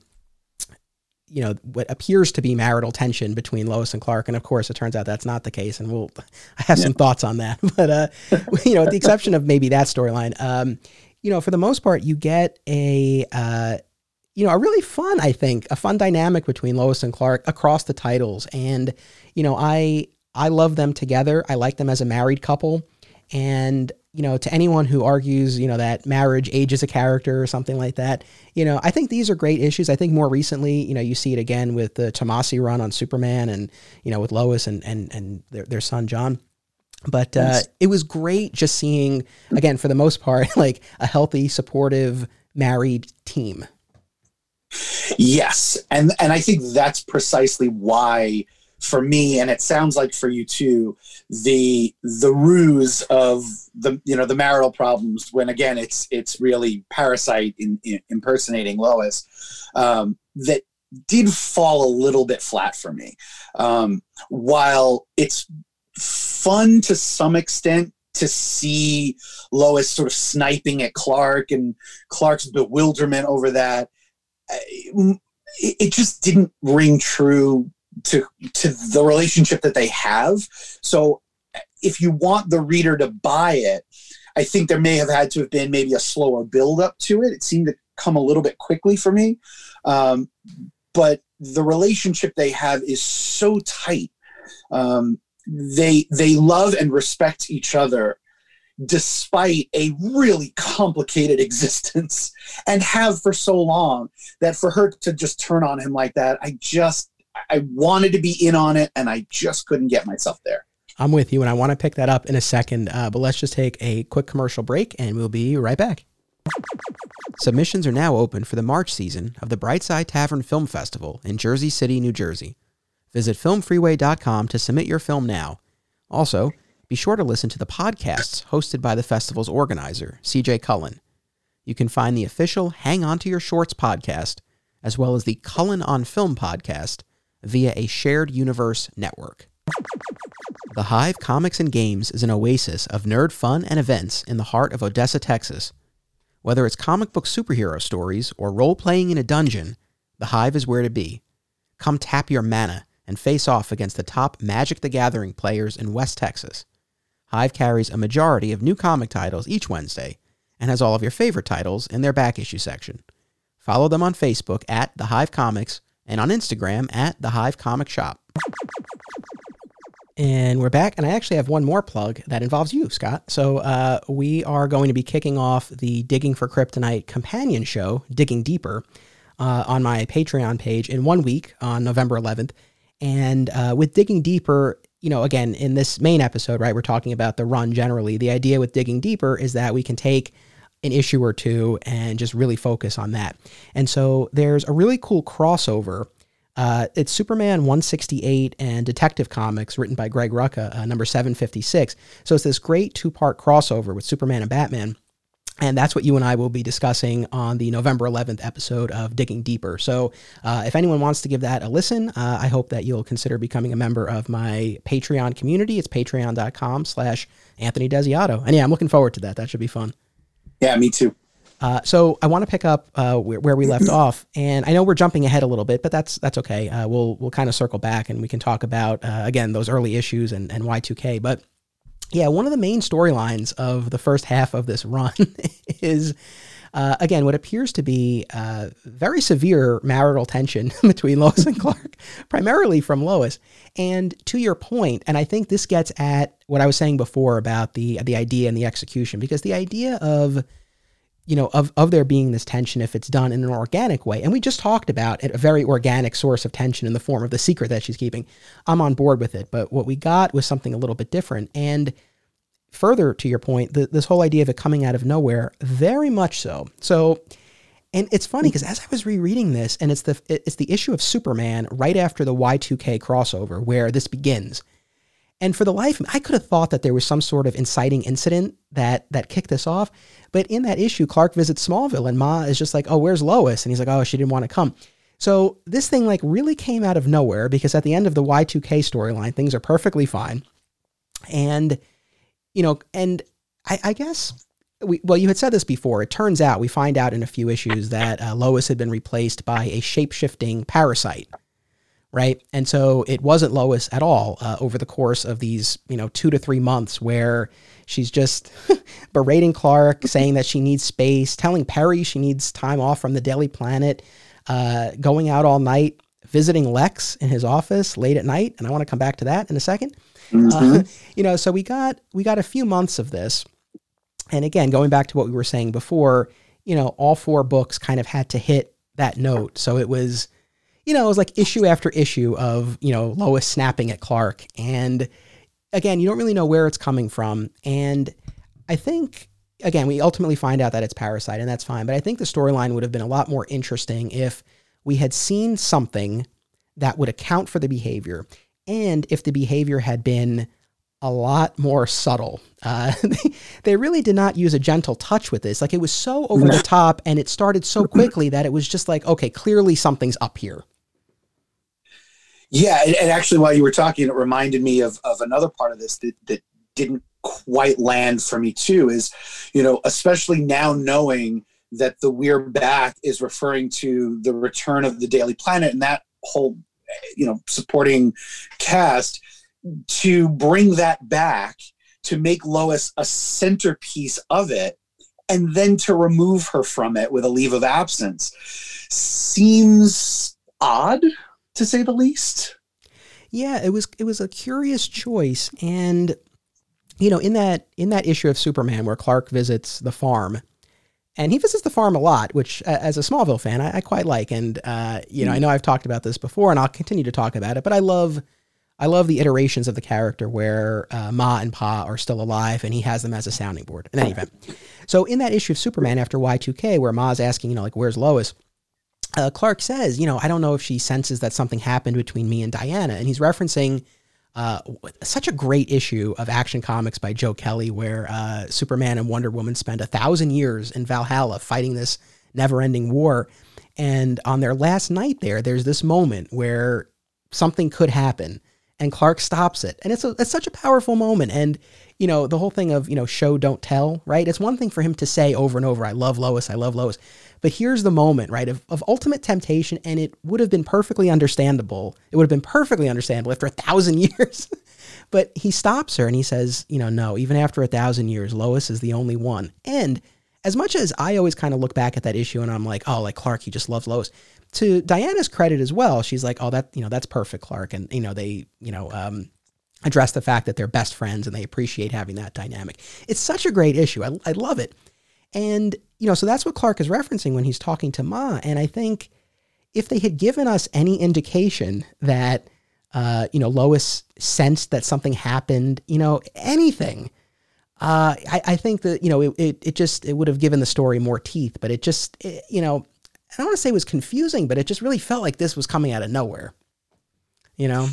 you know what appears to be marital tension between Lois and Clark, and of course it turns out that's not the case, and we'll I have yeah. some thoughts on that. But uh, you know, with the exception of maybe that storyline, um, you know, for the most part, you get a uh, you know, a really fun, I think, a fun dynamic between Lois and Clark across the titles. And, you know, I I love them together. I like them as a married couple. And, you know, to anyone who argues, you know, that marriage ages a character or something like that, you know, I think these are great issues. I think more recently, you know, you see it again with the Tomasi run on Superman and, you know, with Lois and and and their, their son John. But uh, it was great just seeing, again, for the most part, like a healthy, supportive, married team. Yes, and and I think that's precisely why for me and it sounds like for you too the the ruse of the you know the marital problems when again it's it's really parasite in, in impersonating lois um, that did fall a little bit flat for me. Um, while it's fun to some extent to see lois sort of sniping at clark and clark's bewilderment over that it just didn't ring true to to the relationship that they have. So if you want the reader to buy it, I think there may have had to have been maybe a slower build up to it. It seemed to come a little bit quickly for me. Um, but the relationship they have is so tight. Um, they they love and respect each other despite a really complicated existence and have for so long that for her to just turn on him like that i just i wanted to be in on it and i just couldn't get myself there. I'm with you and i want to pick that up in a second uh, but let's just take a quick commercial break and we'll be right back. Submissions are now open for the march season of the brightside tavern film festival in jersey city new jersey. Visit filmfreeway.com to submit your film now. Also be sure to listen to the podcasts hosted by the festival's organizer, CJ Cullen. You can find the official Hang On to Your Shorts podcast, as well as the Cullen on Film podcast, via a shared universe network. The Hive Comics and Games is an oasis of nerd fun and events in the heart of Odessa, Texas. Whether it's comic book superhero stories or role playing in a dungeon, the Hive is where to be. Come tap your mana and face off against the top Magic the Gathering players in West Texas. Hive carries a majority of new comic titles each Wednesday and has all of your favorite titles in their back issue section. Follow them on Facebook at The Hive Comics and on Instagram at The Hive Comic Shop. And we're back, and I actually have one more plug that involves you, Scott. So uh, we are going to be kicking off the Digging for Kryptonite companion show, Digging Deeper, uh, on my Patreon page in one week on November 11th. And uh, with Digging Deeper, you know, again, in this main episode, right, we're talking about the run generally. The idea with digging deeper is that we can take an issue or two and just really focus on that. And so there's a really cool crossover. Uh, it's Superman 168 and Detective Comics, written by Greg Rucka, uh, number 756. So it's this great two part crossover with Superman and Batman. And that's what you and I will be discussing on the November 11th episode of Digging Deeper. So, uh, if anyone wants to give that a listen, uh, I hope that you'll consider becoming a member of my Patreon community. It's patreon.com slash Anthony Desiato. And yeah, I'm looking forward to that. That should be fun. Yeah, me too. Uh, so I want to pick up uh, where, where, we left off, and I know we're jumping ahead a little bit, but that's that's okay. Uh, we'll we'll kind of circle back, and we can talk about uh, again those early issues and, and Y2K. But yeah, one of the main storylines of the first half of this run is, uh, again, what appears to be uh, very severe marital tension between Lois and Clark, primarily from Lois. And to your point, and I think this gets at what I was saying before about the the idea and the execution, because the idea of you know, of, of there being this tension if it's done in an organic way. And we just talked about it, a very organic source of tension in the form of the secret that she's keeping. I'm on board with it. But what we got was something a little bit different. And further to your point, the, this whole idea of it coming out of nowhere, very much so. So, and it's funny because as I was rereading this, and it's the it's the issue of Superman right after the Y2K crossover where this begins. And for the life of me, I could have thought that there was some sort of inciting incident that that kicked this off. But in that issue, Clark visits Smallville and Ma is just like, oh, where's Lois? And he's like, oh, she didn't want to come. So this thing like really came out of nowhere because at the end of the Y2K storyline, things are perfectly fine. And, you know, and I, I guess we, well, you had said this before. It turns out we find out in a few issues that uh, Lois had been replaced by a shape shifting parasite right? And so it wasn't Lois at all uh, over the course of these, you know, two to three months where she's just berating Clark, saying that she needs space, telling Perry she needs time off from the Daily Planet, uh, going out all night, visiting Lex in his office late at night, and I want to come back to that in a 2nd mm-hmm. uh, you know, so we got we got a few months of this, and again, going back to what we were saying before, you know, all four books kind of had to hit that note, so it was you know, it was like issue after issue of, you know, Lois snapping at Clark. And again, you don't really know where it's coming from. And I think, again, we ultimately find out that it's Parasite, and that's fine. But I think the storyline would have been a lot more interesting if we had seen something that would account for the behavior and if the behavior had been a lot more subtle. Uh, they really did not use a gentle touch with this. Like it was so over the top and it started so quickly that it was just like, okay, clearly something's up here. Yeah, and, actually, while you were talking, it reminded me of of another part of this that that didn't quite land for me too. Is you know, especially now knowing that the We're Back is referring to the return of the Daily Planet and that whole you know supporting cast to bring that back to make Lois a centerpiece of it and then to remove her from it with a leave of absence seems odd to say the least. Yeah, it was it was a curious choice, and you know, in that in that issue of Superman where Clark visits the farm, and he visits the farm a lot, which uh, as a Smallville fan I, I quite like, and uh, you know. I know I've talked about this before, and I'll continue to talk about it, but I love. I love the iterations of the character where uh, Ma and Pa are still alive and he has them as a sounding board. In any event, so in that issue of Superman after Y2K, where Ma's asking, you know, like, where's Lois? Uh, Clark says, you know, I don't know if she senses that something happened between me and Diana. And he's referencing uh, such a great issue of Action Comics by Joe Kelly, where uh, Superman and Wonder Woman spend a thousand years in Valhalla fighting this never ending war. And on their last night there, there's this moment where something could happen and Clark stops it. And it's, a, it's such a powerful moment. And, you know, the whole thing of, you know, show, don't tell, right? It's one thing for him to say over and over, I love Lois, I love Lois. But here's the moment, right, of, of ultimate temptation. And it would have been perfectly understandable. It would have been perfectly understandable after a thousand years. but he stops her and he says, you know, no, even after a thousand years, Lois is the only one. And as much as I always kind of look back at that issue and I'm like, oh, like Clark, he just loves Lois. To Diana's credit as well, she's like, oh, that you know, that's perfect, Clark, and you know, they you know um, address the fact that they're best friends and they appreciate having that dynamic. It's such a great issue. I, I love it, and you know, so that's what Clark is referencing when he's talking to Ma. And I think if they had given us any indication that uh, you know Lois sensed that something happened, you know, anything uh, I, I, think that you know it, it, it just it would have given the story more teeth, but it just it, you know I don't want to say it was confusing, but it just really felt like this was coming out of nowhere. You know.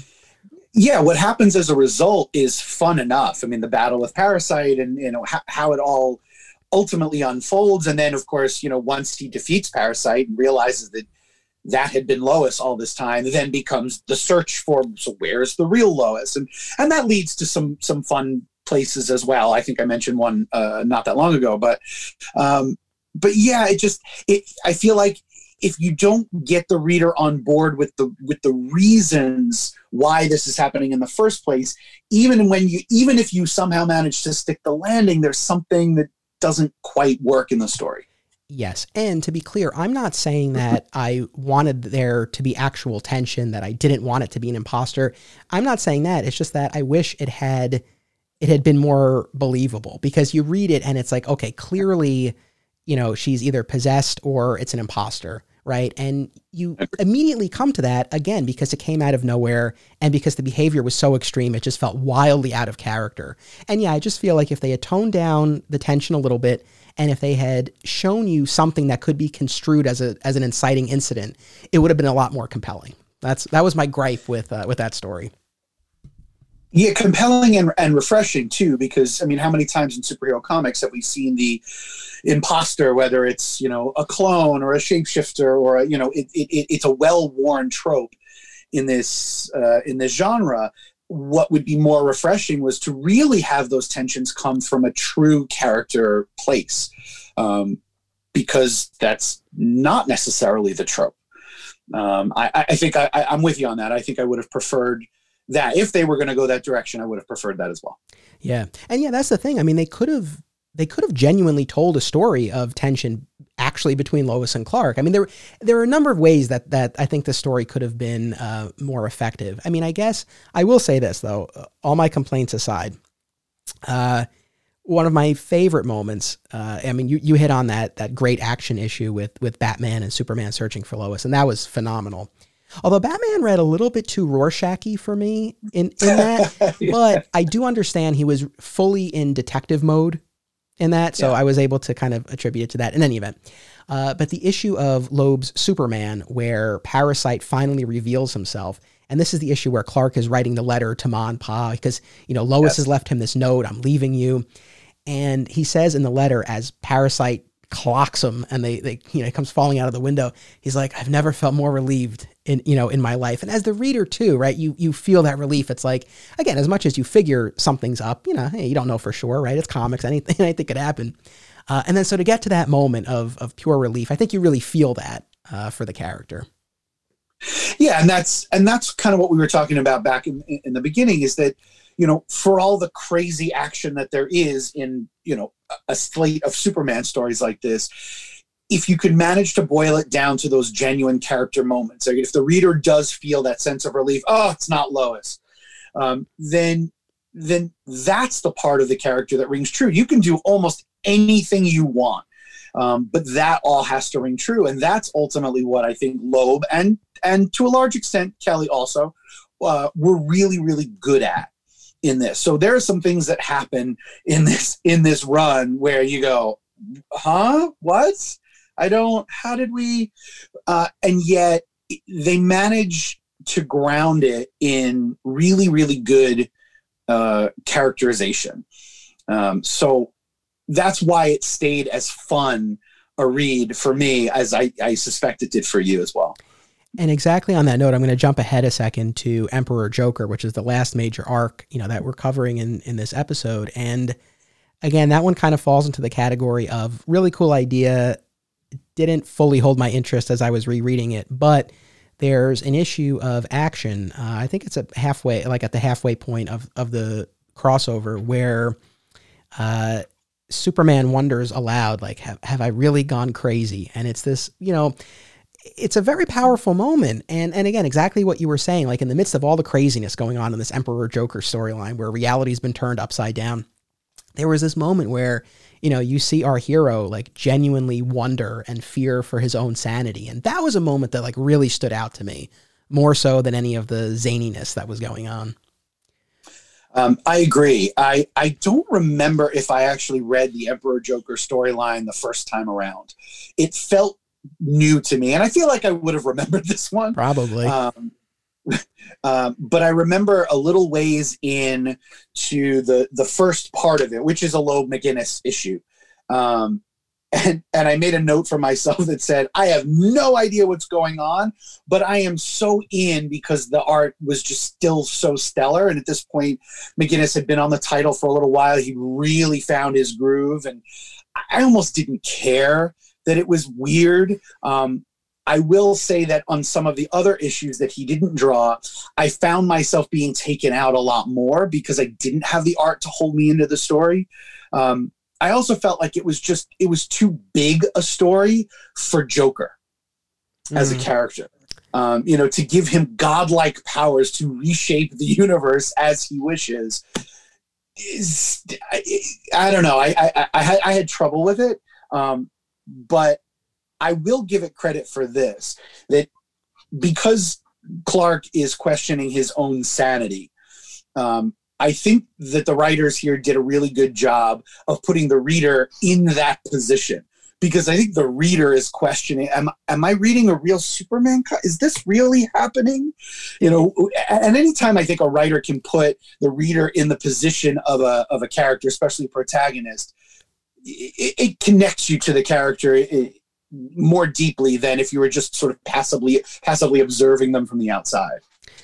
Yeah, what happens as a result is fun enough. I mean, the battle with Parasite and you know how, how it all ultimately unfolds, and then of course you know once he defeats Parasite and realizes that that had been Lois all this time, then becomes the search for so where's the real Lois, and and that leads to some some fun places as well. I think I mentioned one uh, not that long ago, but um, but yeah, it just it. I feel like if you don't get the reader on board with the with the reasons why this is happening in the first place, even when you even if you somehow manage to stick the landing, there's something that doesn't quite work in the story. Yes. And to be clear, I'm not saying that I wanted there to be actual tension, that I didn't want it to be an imposter. I'm not saying that. It's just that I wish it had it had been more believable because you read it and it's like, okay, clearly, you know, she's either possessed or it's an imposter, right? And you immediately come to that again because it came out of nowhere and because the behavior was so extreme, it just felt wildly out of character. And yeah, I just feel like if they had toned down the tension a little bit and if they had shown you something that could be construed as a as an inciting incident, it would have been a lot more compelling. That's that was my gripe with uh, with that story. Yeah, compelling and, and refreshing too, because I mean, how many times in superhero comics have we seen the imposter, whether it's you know a clone or a shapeshifter or a, you know it, it, it's a well worn trope in this uh, in this genre. What would be more refreshing was to really have those tensions come from a true character place, um, because that's not necessarily the trope. Um, I, I, think I, I'm with you on that. I think I would have preferred that if they were going to go that direction, I would have preferred that as well. Yeah, and yeah, that's the thing. I mean, they could have they could have genuinely told a story of tension actually between Lois and Clark. I mean, there there are a number of ways that that I think the story could have been uh, more effective. I mean, I guess I will say this though, all my complaints aside. Uh, one of my favorite moments. Uh, I mean, you, you hit on that that great action issue with with Batman and Superman searching for Lois, and that was phenomenal. Although Batman read a little bit too Rorschachy for me in, in that, yeah. but I do understand he was fully in detective mode in that, so yeah. I was able to kind of attribute it to that in any event. Uh, but the issue of Loeb's Superman, where Parasite finally reveals himself, and this is the issue where Clark is writing the letter to Ma and Pa because you know Lois yes. has left him this note, "I'm leaving you," and he says in the letter as Parasite clocks him and they, they you know he comes falling out of the window. He's like i've never felt more relieved in you know in my life. And as the reader too right you you feel that relief. It's like again as much as you figure something's up you know hey, you don't know for sure right? It's comics. Anything anything could happen. Uh, and then so to get to that moment of of pure relief i think you really feel that uh, for the character. Yeah and that's and that's kind of what we were talking about back in in the beginning is that you know for all the crazy action that there is in you know a slate of superman stories like this if you could manage to boil it down to those genuine character moments, if the reader does feel that sense of relief, oh, it's not Lois, um, then then that's the part of the character that rings true. You can do almost anything you want, um, but that all has to ring true, and that's ultimately what I think Loeb and and to a large extent Kelly also uh, were really really good at in this. So there are some things that happen in this in this run where you go, huh, what? I don't. How did we? Uh, and yet they manage to ground it in really really good uh, characterization. Um, so that's why it stayed as fun a read for me as I, I suspect it did for you as well. And exactly on that note, I'm going to jump ahead a second to Emperor Joker, which is the last major arc, you know, that we're covering in in this episode. And again, that one kind of falls into the category of really cool idea. Didn't fully hold my interest as I was rereading it, but there's an issue of action. Uh, I think it's a halfway, like at the halfway point of of the crossover, where uh, Superman wonders aloud, like, have, have I really gone crazy? And it's this, you know, it's a very powerful moment. And and again, exactly what you were saying, like in the midst of all the craziness going on in this Emperor Joker storyline where reality's been turned upside down, there was this moment where, you know, you see our hero like genuinely wonder and fear for his own sanity. And that was a moment that like really stood out to me, more so than any of the zaniness that was going on. Um, I agree. I, I don't remember if I actually read the Emperor Joker storyline the first time around. It felt new to me, and I feel like I would have remembered this one probably. Um, um, but I remember a little ways in to the the first part of it, which is a Loeb McGuinness issue. Um, and and I made a note for myself that said, I have no idea what's going on, but I am so in because the art was just still so stellar. And at this point, McGuinness had been on the title for a little while. He really found his groove, and I almost didn't care that it was weird. Um, I will say that on some of the other issues that he didn't draw, I found myself being taken out a lot more because I didn't have the art to hold me into the story. Um, I also felt like it was just it was too big a story for Joker mm. as a mm. character. Um, you know, to give him godlike powers to reshape the universe as he wishes is I, I don't know. I, I I had I had trouble with it, um, but I will give it credit for this that because Clark is questioning his own sanity. Um, I think that the writers here did a really good job of putting the reader in that position because I think the reader is questioning am, am I reading a real Superman? Is this really happening? You know, and anytime I think a writer can put the reader in the position of a, of a character, especially a protagonist, it, it connects you to the character more deeply than if you were just sort of passively passively observing them from the outside.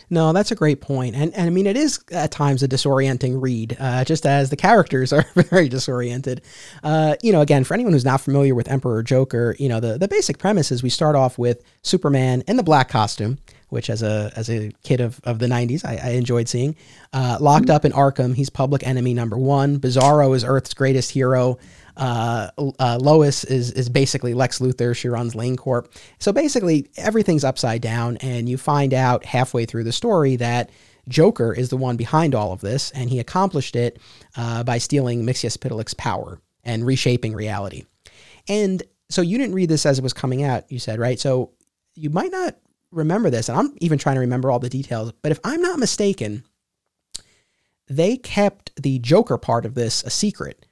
No, that's a great point. And, and I mean, it is at times a disorienting read, uh, just as the characters are very disoriented. Uh, you know, again, for anyone who's not familiar with Emperor Joker, you know, the, the basic premise is we start off with Superman in the black costume, which as a as a kid of, of the 90s, I, I enjoyed seeing. Uh, locked up in Arkham, he's public enemy number one. Bizarro is Earth's greatest hero. Uh, uh, Lois is is basically Lex Luthor. She runs Lane Corp. So basically, everything's upside down, and you find out halfway through the story that Joker is the one behind all of this, and he accomplished it uh, by stealing Mxyzptlk's power and reshaping reality. And so you didn't read this as it was coming out, you said, right? So you might not remember this, and I'm even trying to remember all the details, but if I'm not mistaken, they kept the Joker part of this a secret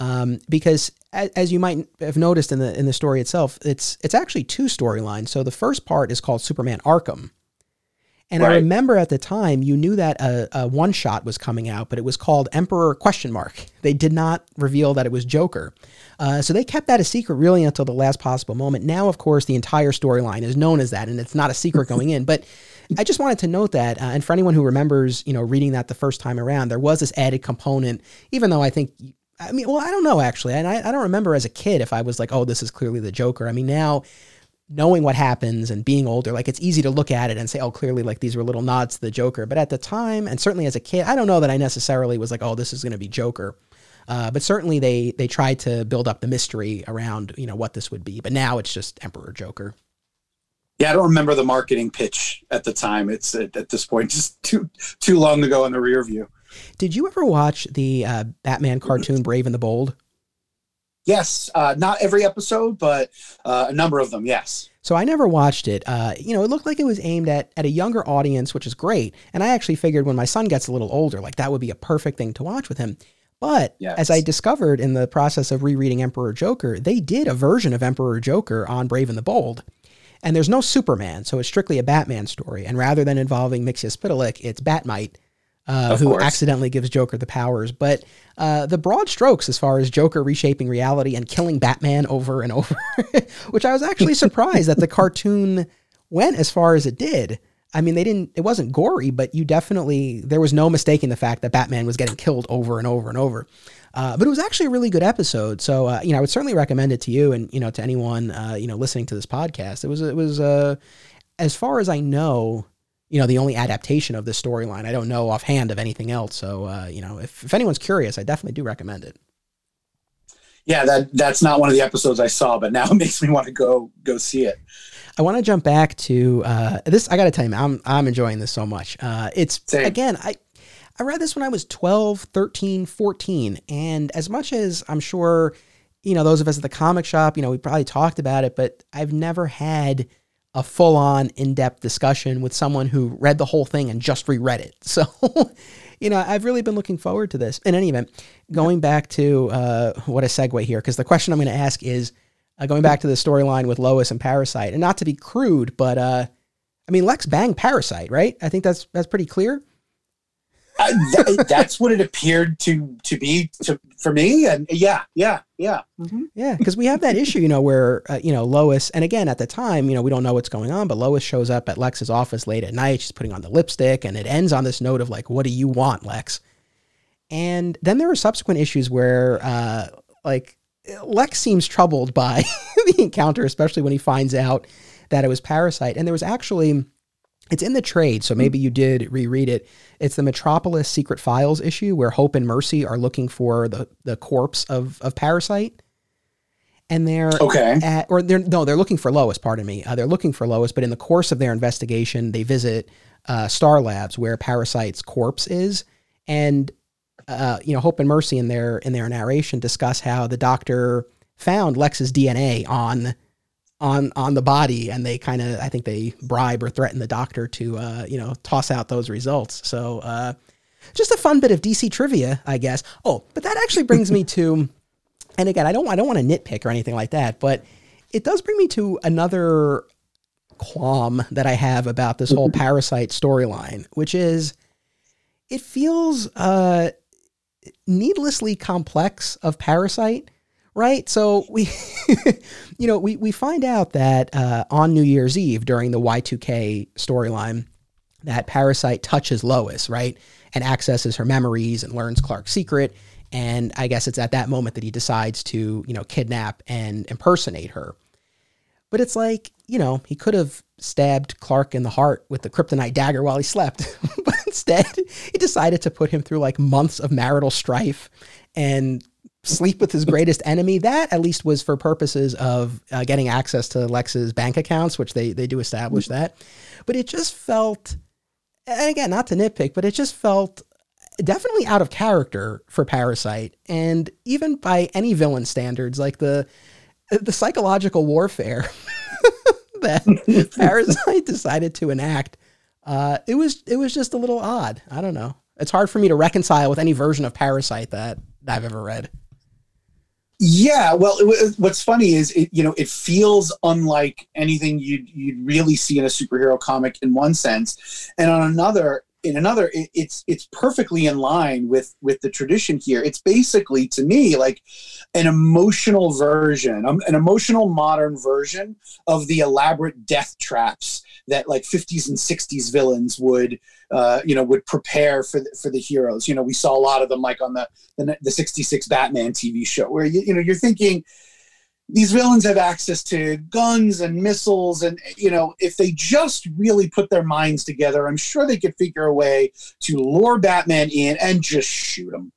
um, because as, as, you might have noticed in the in the story itself, it's it's actually two storylines. So the first part is called Superman Arkham, and right. I remember at the time you knew that a, a, one shot was coming out, but it was called Emperor question mark. They did not reveal that it was Joker, uh, so they kept that a secret really until the last possible moment. Now, of course, the entire storyline is known as that, and it's not a secret going in, but. I just wanted to note that, uh, and for anyone who remembers, you know, reading that the first time around, there was this added component. Even though I think I mean, well, I don't know actually, and I, I don't remember as a kid if I was like, oh, this is clearly the Joker. I mean, now knowing what happens and being older, like it's easy to look at it and say, oh, clearly, like these were little nods to the Joker. But at the time, and certainly as a kid, I don't know that I necessarily was like, oh, this is going to be Joker. Uh, but certainly they they tried to build up the mystery around you know what this would be. But now it's just Emperor Joker. Yeah, I don't remember the marketing pitch at the time. It's at, at this point just too too long ago in the rear view. Did you ever watch the uh, Batman cartoon Brave and the Bold? Yes, uh, not every episode, but uh, a number of them. Yes. So I never watched it. Uh, you know, it looked like it was aimed at at a younger audience, which is great. And I actually figured when my son gets a little older, like that would be a perfect thing to watch with him. But yes. as I discovered in the process of rereading Emperor Joker, they did a version of Emperor Joker on Brave and the Bold. And there's no Superman, so it's strictly a Batman story. And rather than involving Mxyzptlk, it's Bat-Mite uh, who course. accidentally gives Joker the powers. But uh, the broad strokes, as far as Joker reshaping reality and killing Batman over and over, which I was actually surprised that the cartoon went as far as it did. I mean, they didn't. It wasn't gory, but you definitely there was no mistaking the fact that Batman was getting killed over and over and over. Uh, but it was actually a really good episode. So uh, you know, I would certainly recommend it to you and you know to anyone uh, you know listening to this podcast. It was it was uh, as far as I know, you know, the only adaptation of this storyline. I don't know offhand of anything else. So, uh, you know, if, if anyone's curious, I definitely do recommend it. Yeah, that that's not one of the episodes I saw, but now it makes me want to go go see it. I want to jump back to uh, this. I got to tell you, I'm I'm enjoying this so much. Uh, it's Same. again, I I read this when I was 12, 13, 14, and as much as I'm sure, you know, those of us at the comic shop, you know, we probably talked about it, but I've never had a full on in depth discussion with someone who read the whole thing and just reread it. So, you know, I've really been looking forward to this. In any event, going back to uh, what a segue here, because the question I'm going to ask is uh, going back to the storyline with Lois and Parasite, and not to be crude, but uh, I mean, Lex banged Parasite, right? I think that's that's pretty clear th- that's what it appeared to to be to, for me. And yeah, yeah, yeah, mm-hmm. yeah. Because we have that issue, you know, where uh, you know Lois, and again at the time, you know, we don't know what's going on, but Lois shows up at Lex's office late at night. She's putting on the lipstick, and it ends on this note of like, "What do you want, Lex?" And then there are subsequent issues where, uh, like, Lex seems troubled by the encounter, especially when he finds out that it was Parasite. And there was actually it's in the trade, so maybe you did reread it. It's the Metropolis Secret Files issue where Hope and Mercy are looking for the, the corpse of, of Parasite. And they're okay, at, or they're no, they're looking for Lois. Pardon me, uh, they're looking for Lois. But in the course of their investigation, they visit uh, Star Labs where Parasite's corpse is, and uh, you know Hope and Mercy in their in their narration discuss how the doctor found Lex's DNA on on on the body and they kind of i think they bribe or threaten the doctor to uh, you know toss out those results. So uh, just a fun bit of dc trivia i guess. Oh but that actually brings me to and again i don't i don't want to nitpick or anything like that but it does bring me to another qualm that i have about this whole parasite storyline which is it feels uh needlessly complex of parasite right? So we, you know, we, we find out that uh, on New Year's Eve during the Y2K storyline, that Parasite touches Lois, right? And accesses her memories and learns Clark's secret. And I guess it's at that moment that he decides to, you know, kidnap and impersonate her. But it's like, you know, he could have stabbed Clark in the heart with the kryptonite dagger while he slept. but instead, he decided to put him through like months of marital strife and sleep with his greatest enemy. That at least was for purposes of uh, getting access to Lex's bank accounts, which they they do establish that. But it just felt, and again, not to nitpick, but it just felt definitely out of character for Parasite, and even by any villain standards, like the the psychological warfare that Parasite decided to enact. Uh, it was it was just a little odd. I don't know. It's hard for me to reconcile with any version of Parasite that I've ever read. Yeah, well, it, what's funny is it, you know it feels unlike anything you'd you'd really see in a superhero comic in one sense, and on another, in another, it, it's it's perfectly in line with with the tradition here. It's basically to me like an emotional version, um, an emotional modern version of the elaborate death traps that like 50s and 60s villains would uh, you know would prepare for the, for the heroes you know we saw a lot of them like on the the, the 66 batman tv show where you, you know you're thinking these villains have access to guns and missiles and you know if they just really put their minds together i'm sure they could figure a way to lure batman in and just shoot him.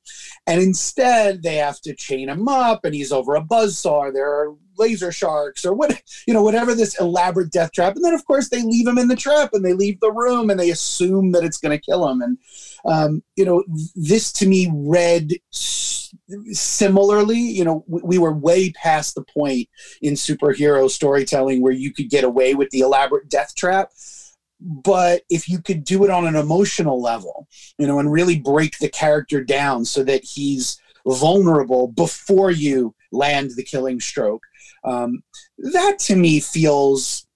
And instead they have to chain him up and he's over a buzz saw there are laser sharks or what you know whatever this elaborate death trap and then of course they leave him in the trap and they leave the room and they assume that it's going to kill him and um, you know this to me read similarly you know we were way past the point in superhero storytelling where you could get away with the elaborate death trap. But if you could do it on an emotional level you know and really break the character down so that he's vulnerable before you land the killing stroke um, that to me feels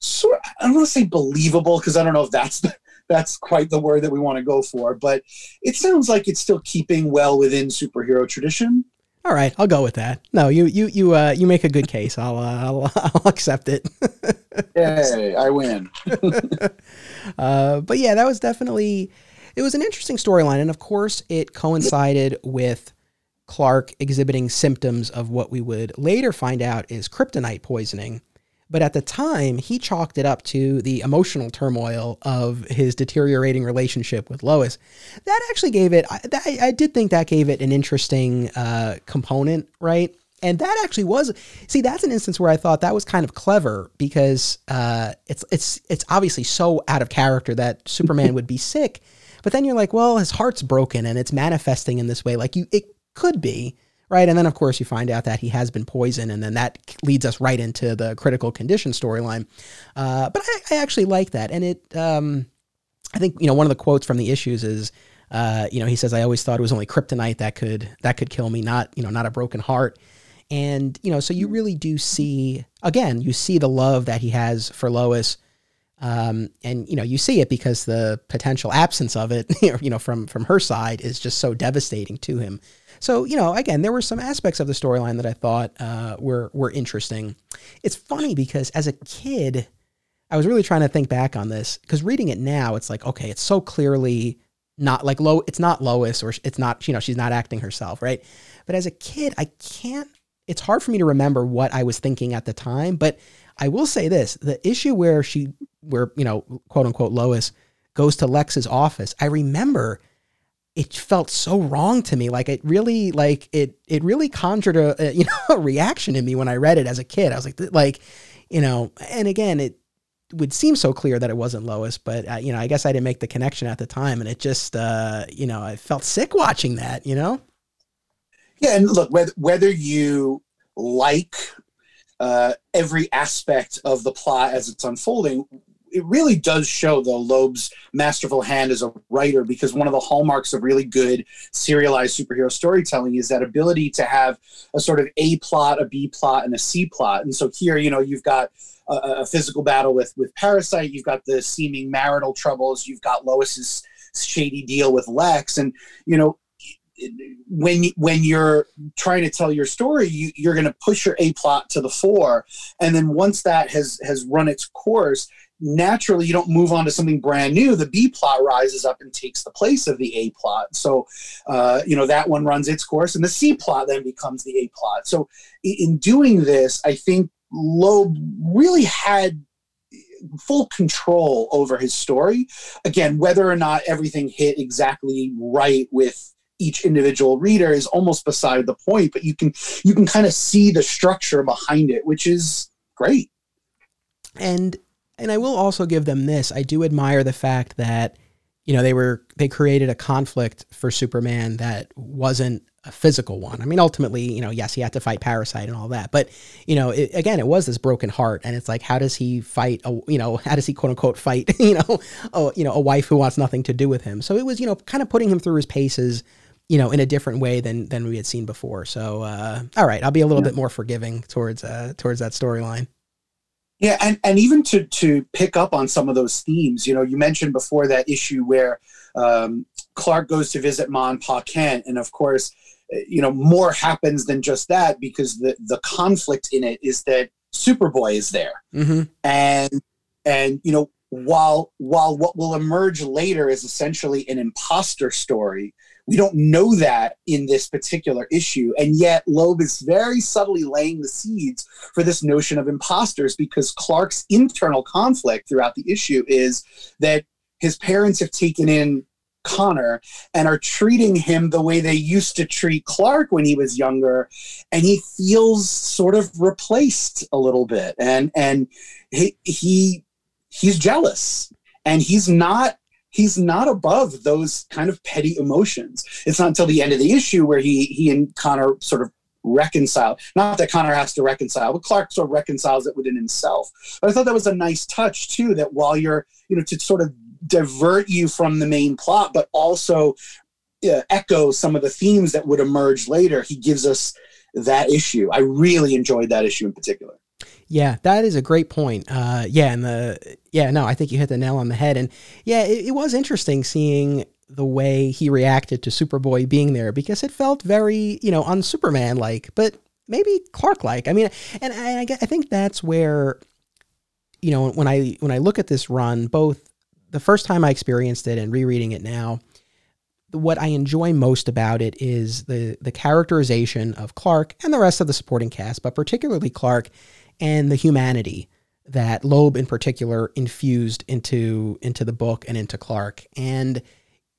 sort I don't want to say believable because I don't know if that's the, that's quite the word that we want to go for, but it sounds like it's still keeping well within superhero tradition. All right, I'll go with that. No, you you you uh, you make a good case. I'll uh, I'll, I'll accept it. Yay, I win. uh, but yeah, that was definitely it was an interesting storyline, and of course, it coincided with Clark exhibiting symptoms of what we would later find out is kryptonite poisoning. But at the time, he chalked it up to the emotional turmoil of his deteriorating relationship with Lois. That actually gave it, I, I did think that gave it an interesting uh, component, right? And that actually was, see, that's an instance where I thought that was kind of clever because uh, it's it's it's obviously so out of character that Superman would be sick, but then you're like, well, his heart's broken and it's manifesting in this way. Like you, it could be, right? And then, of course, you find out that he has been poisoned, and then that leads us right into the critical condition storyline. Uh, but I, I, actually like that. And it, um, I think, you know, one of the quotes from the issues is, uh, you know, he says, I always thought it was only kryptonite that could, that could kill me, not, you know, not a broken heart. And, you know, so you really do see, again, you see the love that he has for Lois. Um, and you know you see it because the potential absence of it, you know, from from her side is just so devastating to him. So, you know, again, there were some aspects of the storyline that I thought uh, were were interesting. It's funny because as a kid, I was really trying to think back on this because reading it now, it's like, okay, it's so clearly not like low. It's not Lois, or it's not you know she's not acting herself, right? But as a kid, I can't. It's hard for me to remember what I was thinking at the time. But I will say this: the issue where she, where you know, quote unquote, Lois goes to Lex's office. I remember it felt so wrong to me. Like it really, like it, it really conjured a, a, you know a reaction in me when I read it as a kid. I was like, like, you know, and again, it would seem so clear that it wasn't Lois, but uh, you know, I guess I didn't make the connection at the time, and it just, uh, you know, I felt sick watching that. You know. Yeah, and look, whether whether you like uh, every aspect of the plot as it's unfolding, it really does show though Loeb's masterful hand as a writer because one of the hallmarks of really good serialized superhero storytelling is that ability to have a sort of A plot, a B plot, and a C plot. And so here, you know, you've got a, a physical battle with with Parasite, you've got the seeming marital troubles, you've got Lois's shady deal with Lex, and you know when when you're trying to tell your story you, you're going to push your a plot to the fore and then once that has has run its course naturally you don't move on to something brand new. The b plot rises up and takes the place of the a plot. So uh, you know that one runs its course and the c plot then becomes the a plot. So in doing this i think loeb really had full control over his story. Again whether or not everything hit exactly right with each individual reader is almost beside the point but you can you can kind of see the structure behind it which is great. And and I will also give them this. I do admire the fact that you know they were they created a conflict for Superman that wasn't a physical one. I mean, ultimately, you know, yes, he had to fight Parasite and all that, but you know, it, again, it was this broken heart, and it's like, how does he fight? A, you know, how does he quote unquote fight? You know, a, you know, a wife who wants nothing to do with him. So it was, you know, kind of putting him through his paces, you know, in a different way than than we had seen before. So, uh, all right, I'll be a little yeah. bit more forgiving towards uh, towards that storyline. Yeah, and, and even to to pick up on some of those themes, you know, you mentioned before that issue where um, Clark goes to visit Ma and Pa Kent, and of course, eh, you know, more happens than just that because the the conflict in it is that Superboy is there, mm-hmm. and and you know, while while what will emerge later is essentially an imposter story, we don't know that in this particular issue. And yet, Loeb is very subtly laying the seeds for this notion of imposters because Clark's internal conflict throughout the issue is that his parents have taken in Connor and are treating him the way they used to treat Clark when he was younger and he feels sort of replaced a little bit and and he, he he's jealous and he's not he's not above those kind of petty emotions. It's not until the end of the issue where he he and Connor sort of reconcile. Not that Connor has to reconcile, but Clark sort of reconciles it within himself. But I thought that was a nice touch too. That while you're you know to sort of divert you from the main plot, but also uh, echo some of the themes that would emerge later. He gives us that issue. I really enjoyed that issue in particular. Yeah, that is a great point. Uh, yeah, and the yeah, no, I think you hit the nail on the head. And yeah, it, it was interesting seeing the way he reacted to Superboy being there because it felt very, you know, on Superman like, but maybe Clark like. I mean, and I, I think that's where, you know, when I when I look at this run, both the first time I experienced it and rereading it now, what I enjoy most about it is the the characterization of Clark and the rest of the supporting cast, but particularly Clark and the humanity that Loeb in particular infused into into the book and into Clark. And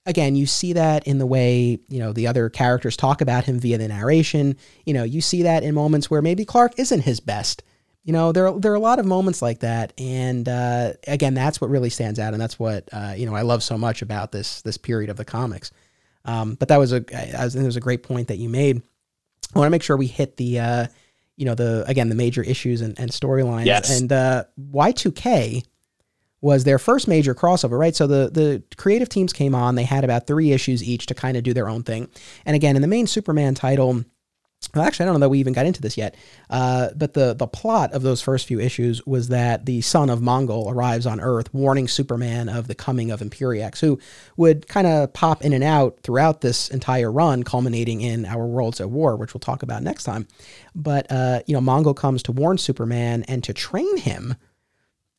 again, you see that in the way, you know, the other characters talk about him via the narration. You know, you see that in moments where maybe Clark isn't his best you know, there there are a lot of moments like that, and uh, again, that's what really stands out, and that's what uh, you know I love so much about this this period of the comics. Um, but that was a I was, it was a great point that you made. I want to make sure we hit the uh, you know the again the major issues and, and storylines. Yes. And uh, Y2K was their first major crossover, right? So the the creative teams came on. They had about three issues each to kind of do their own thing. And again, in the main Superman title well, actually, I don't know that we even got into this yet. Uh, but the the plot of those first few issues was that the son of Mongul arrives on Earth, warning Superman of the coming of Imperiex, who would kind of pop in and out throughout this entire run, culminating in Our Worlds at War, which we'll talk about next time. But uh, you know, Mongul comes to warn Superman and to train him.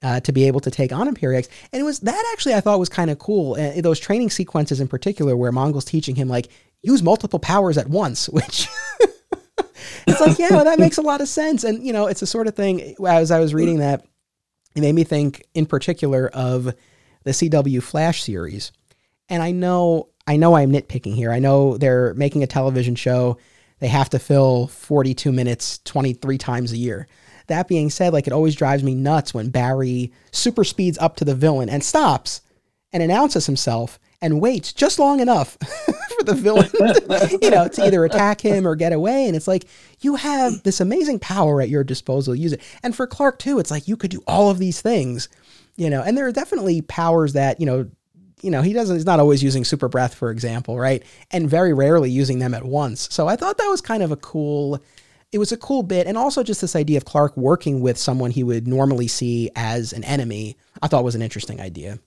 Uh, to be able to take on Imperiex. And it was that actually I thought was kind of cool. Uh, those training sequences in particular, where Mongul's teaching him like use multiple powers at once, which it's like, yeah, well, that makes a lot of sense. And, you know, it's the sort of thing, as I was reading that, it made me think in particular of the CW Flash series. And I know, I know I'm nitpicking here. I know they're making a television show. They have to fill 42 minutes 23 times a year. That being said, like it always drives me nuts when Barry super speeds up to the villain and stops and announces himself and waits just long enough for the villain, you know, to either attack him or get away. And it's like you have this amazing power at your disposal. Use it. And for Clark too, it's like you could do all of these things, you know. And there are definitely powers that you know, you know, he doesn't. He's not always using super breath, for example, right? And very rarely using them at once. So I thought that was kind of a cool. It was a cool bit, and also just this idea of Clark working with someone he would normally see as an enemy. I thought was an interesting idea.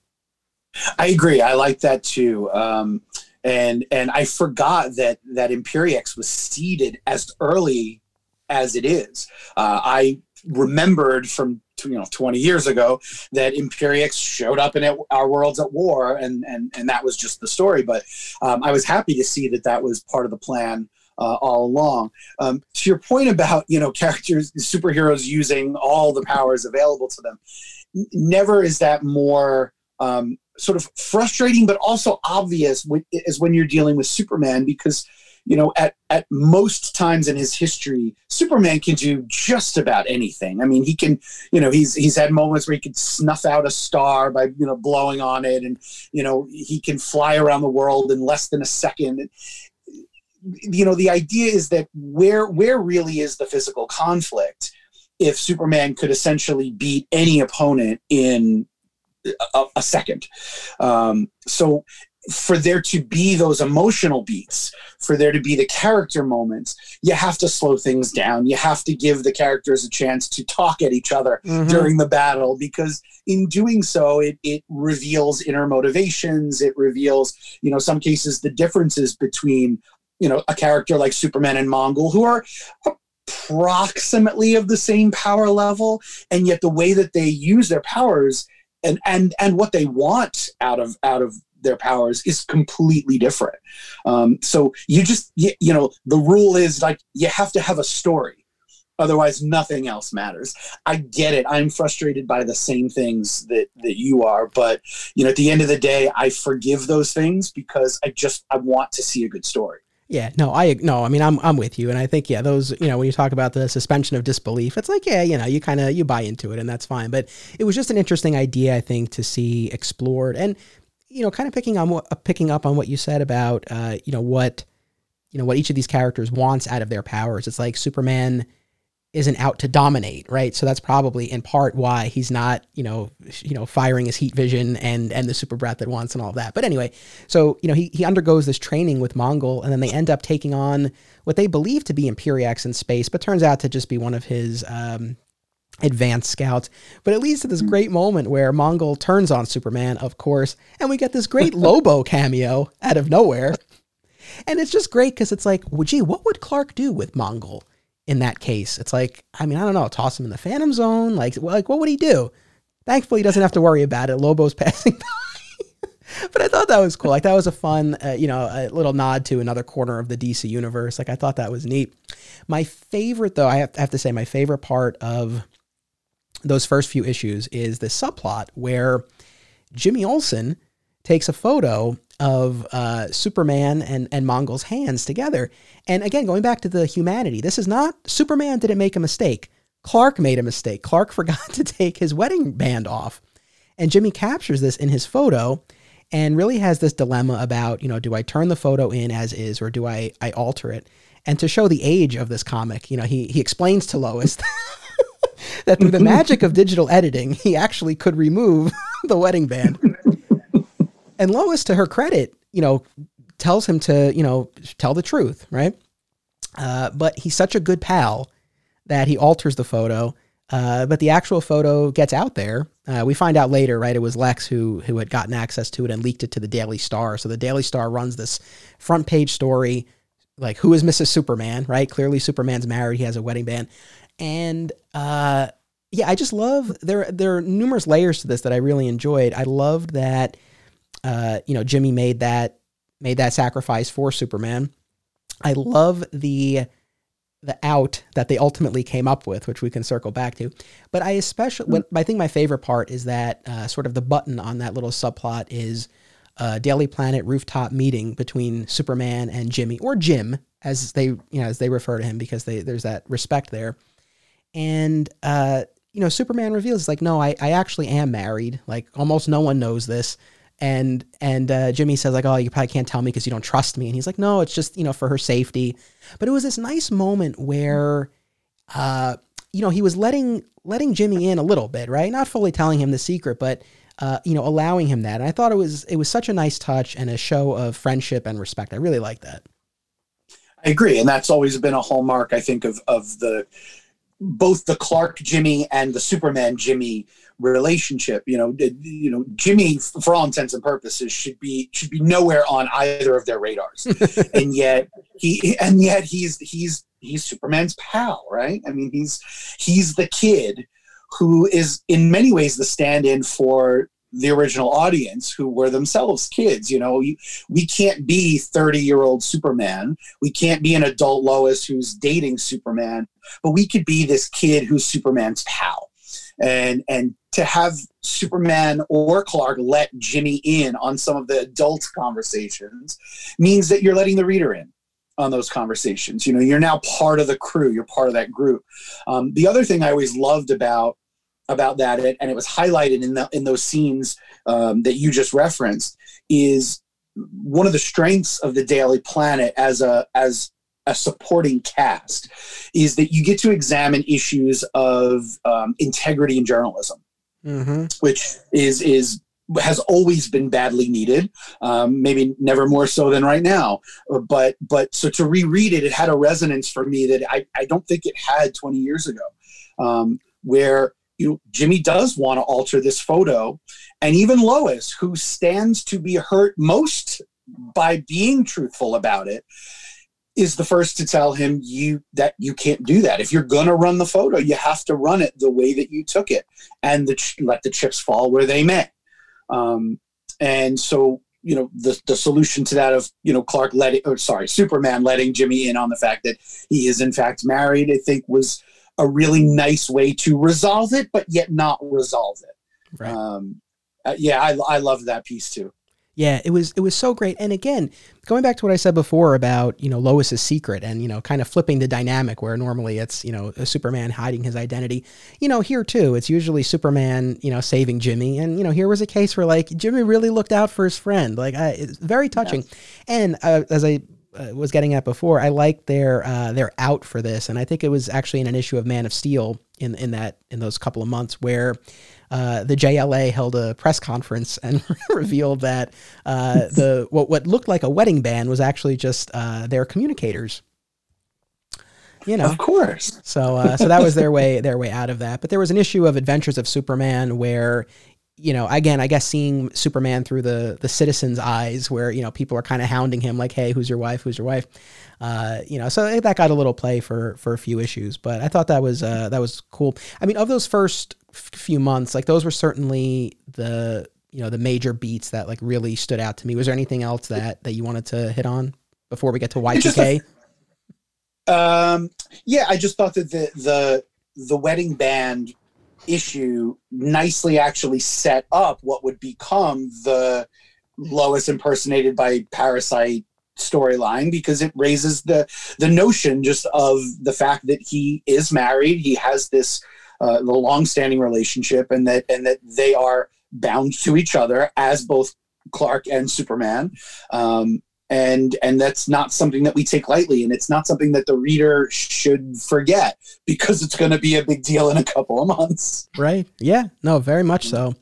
I agree. I like that too. Um, and and I forgot that that Imperiex was seeded as early as it is. Uh, I remembered from you know 20 years ago that Imperiex showed up in our worlds at war, and and and that was just the story. But um, I was happy to see that that was part of the plan. Uh, all along. Um, to your point about you know characters, superheroes using all the powers available to them, never is that more um, sort of frustrating but also obvious is when you're dealing with Superman because you know at at most times in his history Superman can do just about anything. I mean he can you know he's he's had moments where he can snuff out a star by you know blowing on it and you know he can fly around the world in less than a second. You know the idea is that where where really is the physical conflict if Superman could essentially beat any opponent in a, a second. Um, so for there to be those emotional beats, for there to be the character moments, you have to slow things down. You have to give the characters a chance to talk at each other mm-hmm. during the battle because in doing so, it, it reveals inner motivations. It reveals, you know, some cases the differences between, you know, a character like Superman and Mongul who are approximately of the same power level. And yet the way that they use their powers and and and what they want out of out of their powers is completely different. Um, so you just you, you know the rule is like you have to have a story Otherwise, nothing else matters. I get it. I'm frustrated by the same things that that you are, but you know, at the end of the day, I forgive those things because I just I want to see a good story. Yeah, no, I no, I mean, I'm I'm with you, and I think yeah, those you know when you talk about the suspension of disbelief, it's like yeah, you know, you kind of you buy into it, and that's fine. But it was just an interesting idea, I think, to see explored, and you know, kind of picking on what uh, picking up on what you said about uh, you know what you know what each of these characters wants out of their powers. It's like Superman isn't out to dominate, right? So that's probably in part why he's not, you know, you know, firing his heat vision and and the super breath at once and all of that. But anyway, so you know, he he undergoes this training with Mongul, and then they end up taking on what they believe to be Imperiex in space, but turns out to just be one of his um, advanced scouts. But it leads to this great moment where Mongul turns on Superman, of course, and we get this great Lobo cameo out of nowhere. And it's just great because it's like, well, gee, what would Clark do with Mongul? In that case. It's like, I mean, I don't know, toss him in the phantom zone. Like, like what would he do? Thankfully, he doesn't have to worry about it. Lobo's passing by. but I thought that was cool. Like that was a fun, uh, you know, a little nod to another corner of the DC universe. Like I thought that was neat. My favorite, though, I have, I have to say, my favorite part of those first few issues is the subplot where Jimmy Olsen takes a photo of uh, Superman and, and Mongul's hands together. And again, going back to the humanity, this is not Superman didn't make a mistake. Clark made a mistake. Clark forgot to take his wedding band off. And Jimmy captures this in his photo and really has this dilemma about, you know, do I turn the photo in as is or do I, I alter it? And to show the age of this comic, you know, he, he explains to Lois that through the magic of digital editing, he actually could remove the wedding band. And Lois, to her credit, you know, tells him to, you know, tell the truth, right? Uh, but he's such a good pal that he alters the photo. Uh, but the actual photo gets out there. Uh, we find out later, right? It was Lex who who had gotten access to it and leaked it to the Daily Star. So the Daily Star runs this front page story, like who is Mrs. Superman, right? Clearly, Superman's married. He has a wedding band, and uh, yeah, I just love there. There are numerous layers to this that I really enjoyed. I loved that uh, you know, Jimmy made that made that sacrifice for Superman. I love the the out that they ultimately came up with, which we can circle back to. But I especially, what I think my favorite part is that uh, sort of the button on that little subplot is a Daily Planet rooftop meeting between Superman and Jimmy, or Jim, as they you know as they refer to him, because they there's that respect there. And uh, you know, Superman reveals like, no, I I actually am married. Like almost no one knows this and and uh, Jimmy says like, "Oh, you probably can't tell me because you don't trust me." And he's like, "No, it's just you know for her safety." But it was this nice moment where, uh, you know, he was letting letting Jimmy in a little bit, right? Not fully telling him the secret, but uh, you know, allowing him that. And I thought it was it was such a nice touch and a show of friendship and respect. I really like that. I agree, and that's always been a hallmark, I think, of of the both the Clark Jimmy and the Superman Jimmy relationship. You know, you know, Jimmy, for all intents and purposes, should be should be nowhere on either of their radars, and yet he and yet he's he's he's Superman's pal, right? I mean, he's he's the kid who is in many ways the stand-in for the original audience who were themselves kids you know we can't be 30 year old superman we can't be an adult lois who's dating superman but we could be this kid who's superman's pal and and to have Superman or Clark let Jimmy in on some of the adult conversations means that you're letting the reader in on those conversations. You know, you're now part of the crew. You're part of that group. Um, the other thing I always loved about about that, and it was highlighted in the, in those scenes um, that you just referenced, is one of the strengths of the Daily Planet as a as a supporting cast is that you get to examine issues of um, integrity in journalism, mm-hmm. which is is has always been badly needed. Um, maybe never more so than right now. But but so to reread it, it had a resonance for me that I, I don't think it had 20 years ago, um, where you know, Jimmy does want to alter this photo, and even Lois, who stands to be hurt most by being truthful about it, is the first to tell him you that you can't do that. If you're gonna run the photo, you have to run it the way that you took it, and the, let the chips fall where they may. Um, and so you know the the solution to that of you know Clark letting or sorry Superman letting Jimmy in on the fact that he is in fact married I think was a really nice way to resolve it but yet not resolve it right. um, uh, yeah I, I love that piece too yeah, it was it was so great. And again, going back to what I said before about you know Lois's secret and you know kind of flipping the dynamic where normally it's you know a Superman hiding his identity. You know here too, it's usually Superman you know saving Jimmy, and you know here was a case where like Jimmy really looked out for his friend. Like I, it's very touching. Yes. And uh, as I uh, was getting at before, I like their uh, their out for this, and I think it was actually in an issue of Man of Steel in in that in those couple of months where uh, the JLA held a press conference and revealed that uh, the what, what looked like a wedding band was actually just uh, their communicators. You know, of course. So, uh, so that was their way their way out of that. But there was an issue of Adventures of Superman where you know, again, I guess seeing Superman through the the citizens' eyes, where you know people are kind of hounding him, like, "Hey, who's your wife? Who's your wife?" Uh, you know, so that got a little play for for a few issues, but I thought that was uh, that was cool. I mean, of those first few months, like those were certainly the you know the major beats that like really stood out to me. Was there anything else that that you wanted to hit on before we get to Y2K? Um, yeah, I just thought that the the the wedding band issue nicely actually set up what would become the Lois impersonated by Parasite storyline because it raises the the notion just of the fact that he is married he has this uh, the long-standing relationship and that and that they are bound to each other as both clark and superman. Um, and and that's not something that we take lightly and it's not something that the reader should forget because it's going to be a big deal in a couple of months. Right. Yeah. No very much so.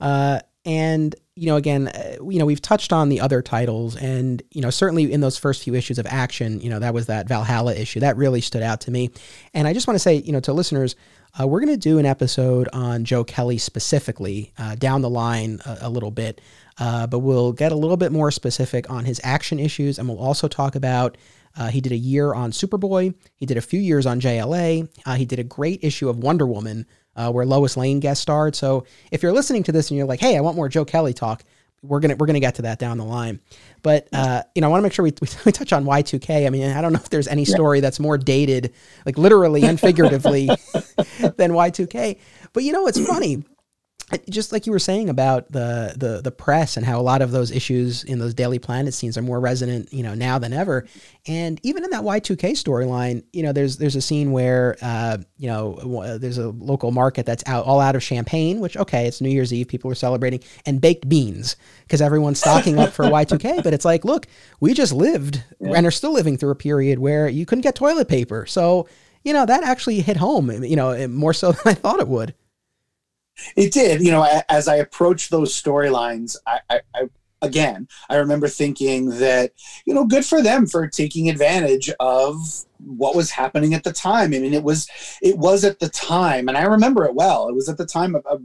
Uh, and you know again uh, you know we've touched on the other titles and you know certainly in those first few issues of action you know that was that valhalla issue. That really stood out to me. And i just want to say you know to listeners uh, we're going to do an episode on joe kelly specifically uh, down the line a, a little bit uh, but we'll get a little bit more specific on his action issues, and we'll also talk about. Uh, he did a year on Superboy. He did a few years on JLA. Uh, he did a great issue of Wonder Woman uh, where Lois Lane guest starred. So if you're listening to this and you're like, "Hey, I want more Joe Kelly talk," we're gonna we're gonna get to that down the line. But uh, you know, I want to make sure we, we touch on Y2K. I mean, I don't know if there's any story that's more dated, like literally and figuratively, than Y2K. But you know, it's funny just like you were saying about the, the the press and how a lot of those issues in those Daily Planet scenes are more resonant, you know, now than ever. And even in that Y2K storyline, you know, there's there's a scene where, uh, you know, there's a local market that's out all out of champagne, which okay, it's New Year's Eve, people are celebrating, and baked beans because everyone's stocking up for Y2K. But it's like, look, we just lived yeah. and are still living through a period where you couldn't get toilet paper, so you know that actually hit home, you know, more so than I thought it would. It did. You know, as I approached those storylines, I, I, I, again, I remember thinking that you know, good for them for taking advantage of what was happening at the time. I mean, it was it was at the time, and I remember it well. It was at the time of, of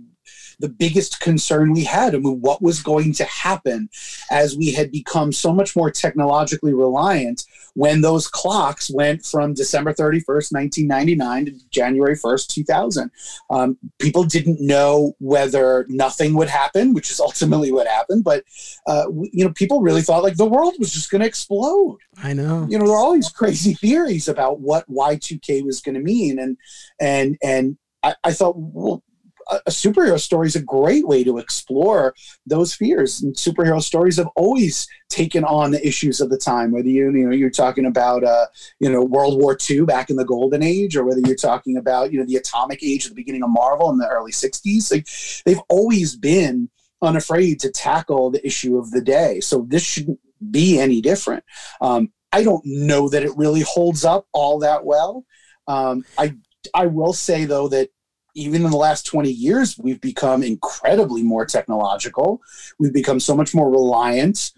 the biggest concern we had. I mean, what was going to happen as we had become so much more technologically reliant when those clocks went from December 31st, 1999 to January 1st, 2000. Um, people didn't know whether nothing would happen, which is ultimately what happened. But, uh, you know, people really thought like the world was just going to explode. I know. You know, there are all these crazy theories about what Y2K was going to mean. And, and, and, I, I thought, well, a superhero story is a great way to explore those fears. And superhero stories have always taken on the issues of the time. Whether you you know you're talking about uh, you know World War II back in the Golden Age, or whether you're talking about you know the Atomic Age at the beginning of Marvel in the early '60s, like they've always been unafraid to tackle the issue of the day. So this shouldn't be any different. Um, I don't know that it really holds up all that well. Um, I I will say though that even in the last 20 years, we've become incredibly more technological. We've become so much more reliant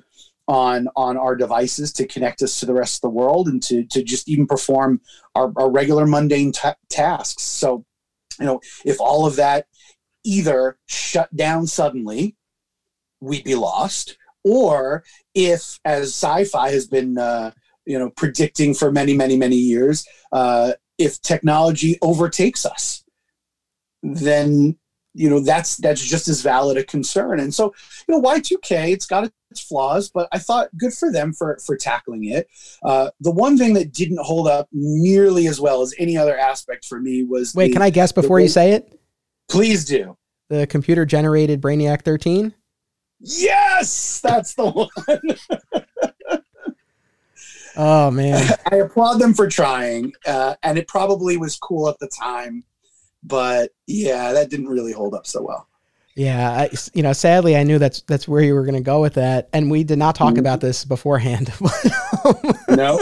on on our devices to connect us to the rest of the world and to to just even perform our, our regular mundane t- tasks. So, you know, if all of that either shut down suddenly, we'd be lost, or if, as sci-fi has been, uh, you know, predicting for many, many, many years, uh, if technology overtakes us then you know that's that's just as valid a concern. And so you know y2k it's got its flaws but i thought good for them for for tackling it. Uh, the one thing that didn't hold up nearly as well as any other aspect for me was wait the, can i guess before you say it? Please do. The computer generated brainiac 13 yes! That's the one. Oh man. I applaud them for trying uh, and it probably was cool at the time but yeah, that didn't really hold up so well. Yeah, I, you know, sadly, I knew that's that's where you were going to go with that, and we did not talk mm-hmm. about this beforehand. no.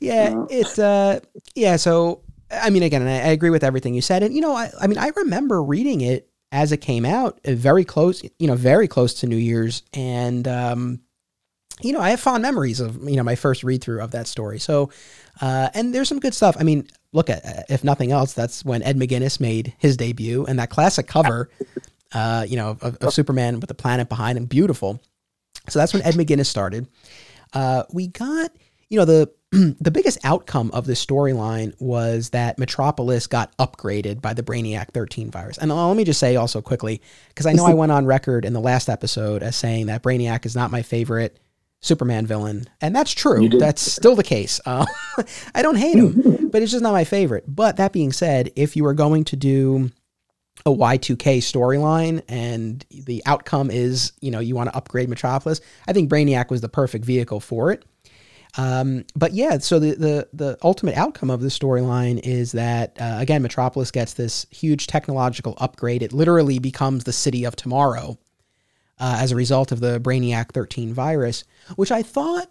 Yeah, no. it. Uh, yeah, so I mean, again, I, I, agree with everything you said, and you know, I, I mean, I remember reading it as it came out, uh, very close, you know, very close to New Year's, and um, you know, I have fond memories of you know my first read through of that story. So, uh, and there's some good stuff. I mean, look at if nothing else, that's when Ed McGuinness made his debut, and that classic cover, uh, you know, of, of, Superman with the planet behind him, beautiful. So that's when Ed McGuinness started. Uh, we got, you know, the the biggest outcome of this storyline was that Metropolis got upgraded by the Brainiac 13 virus. And let me just say also quickly, because I know I went on record in the last episode as saying that Brainiac is not my favorite Superman villain, and that's true. That's still the case. Uh, I don't hate him, but it's just not my favorite. But that being said, if you are going to do a Y2K storyline and the outcome is, you know, you want to upgrade Metropolis, I think Brainiac was the perfect vehicle for it. Um, but yeah, so the, the the ultimate outcome of the storyline is that uh, again, Metropolis gets this huge technological upgrade. It literally becomes the city of tomorrow uh, as a result of the Brainiac 13 virus, which I thought,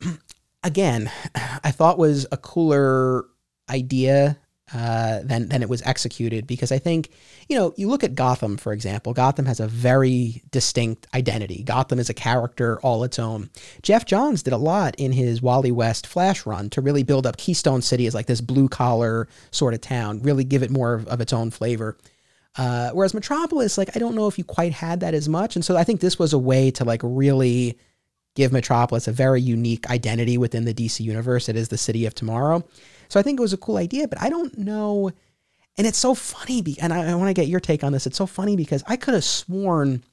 again, I thought was a cooler idea uh, than than it was executed because I think you know you look at Gotham for example. Gotham has a very distinct identity. Gotham is a character all its own. Geoff Johns did a lot in his Wally West Flash run to really build up Keystone City as like this blue collar sort of town, really give it more of, of its own flavor. Uh, whereas Metropolis, like I don't know if you quite had that as much, and so I think this was a way to like really give Metropolis a very unique identity within the DC universe. It is the city of tomorrow, so I think it was a cool idea. But I don't know, and it's so funny. Be- and I, I want to get your take on this. It's so funny because I could have sworn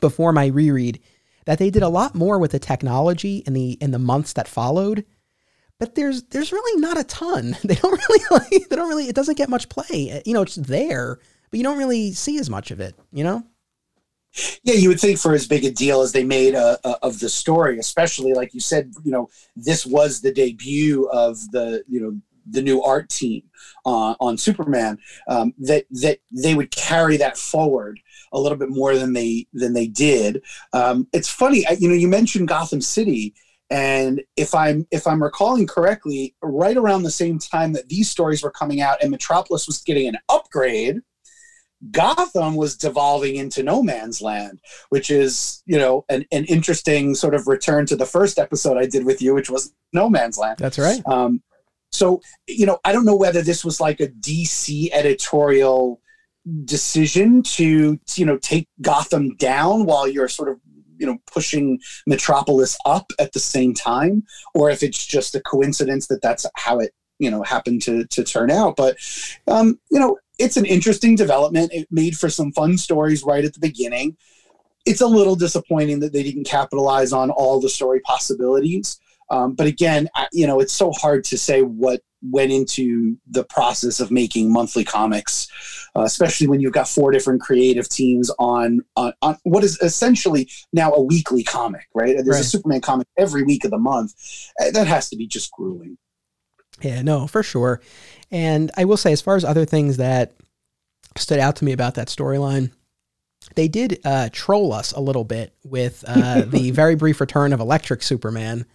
before my reread that they did a lot more with the technology in the in the months that followed but there's there's really not a ton. They don't really like, they don't really it doesn't get much play. You know, it's there, but you don't really see as much of it, you know? Yeah, you would think for as big a deal as they made uh, uh, of the story, especially like you said, you know, this was the debut of the, you know, the new art team uh, on Superman. Um, that that they would carry that forward a little bit more than they than they did. Um, it's funny, you know, you mentioned Gotham City, and if I'm if I'm recalling correctly, right around the same time that these stories were coming out and Metropolis was getting an upgrade Gotham was devolving into no man's land, which is, you know, an, an interesting sort of return to the first episode I did with you, which was no man's land. That's right. Um, so, you know, I don't know whether this was like a DC editorial decision to, you know, take Gotham down while you're sort of, you know, pushing Metropolis up at the same time, or if it's just a coincidence that that's how it, you know, happened to to turn out. But, um, you know, it's an interesting development. It made for some fun stories right at the beginning. It's a little disappointing that they didn't capitalize on all the story possibilities. Um, but again, I, you know, it's so hard to say what went into the process of making monthly comics, uh, especially when you've got four different creative teams on, on, on what is essentially now a weekly comic, right? There's right. a Superman comic every week of the month. Uh, that has to be just grueling. Yeah, no, for sure. And I will say, as far as other things that stood out to me about that storyline, they did uh, troll us a little bit with uh, the very brief return of Electric Superman.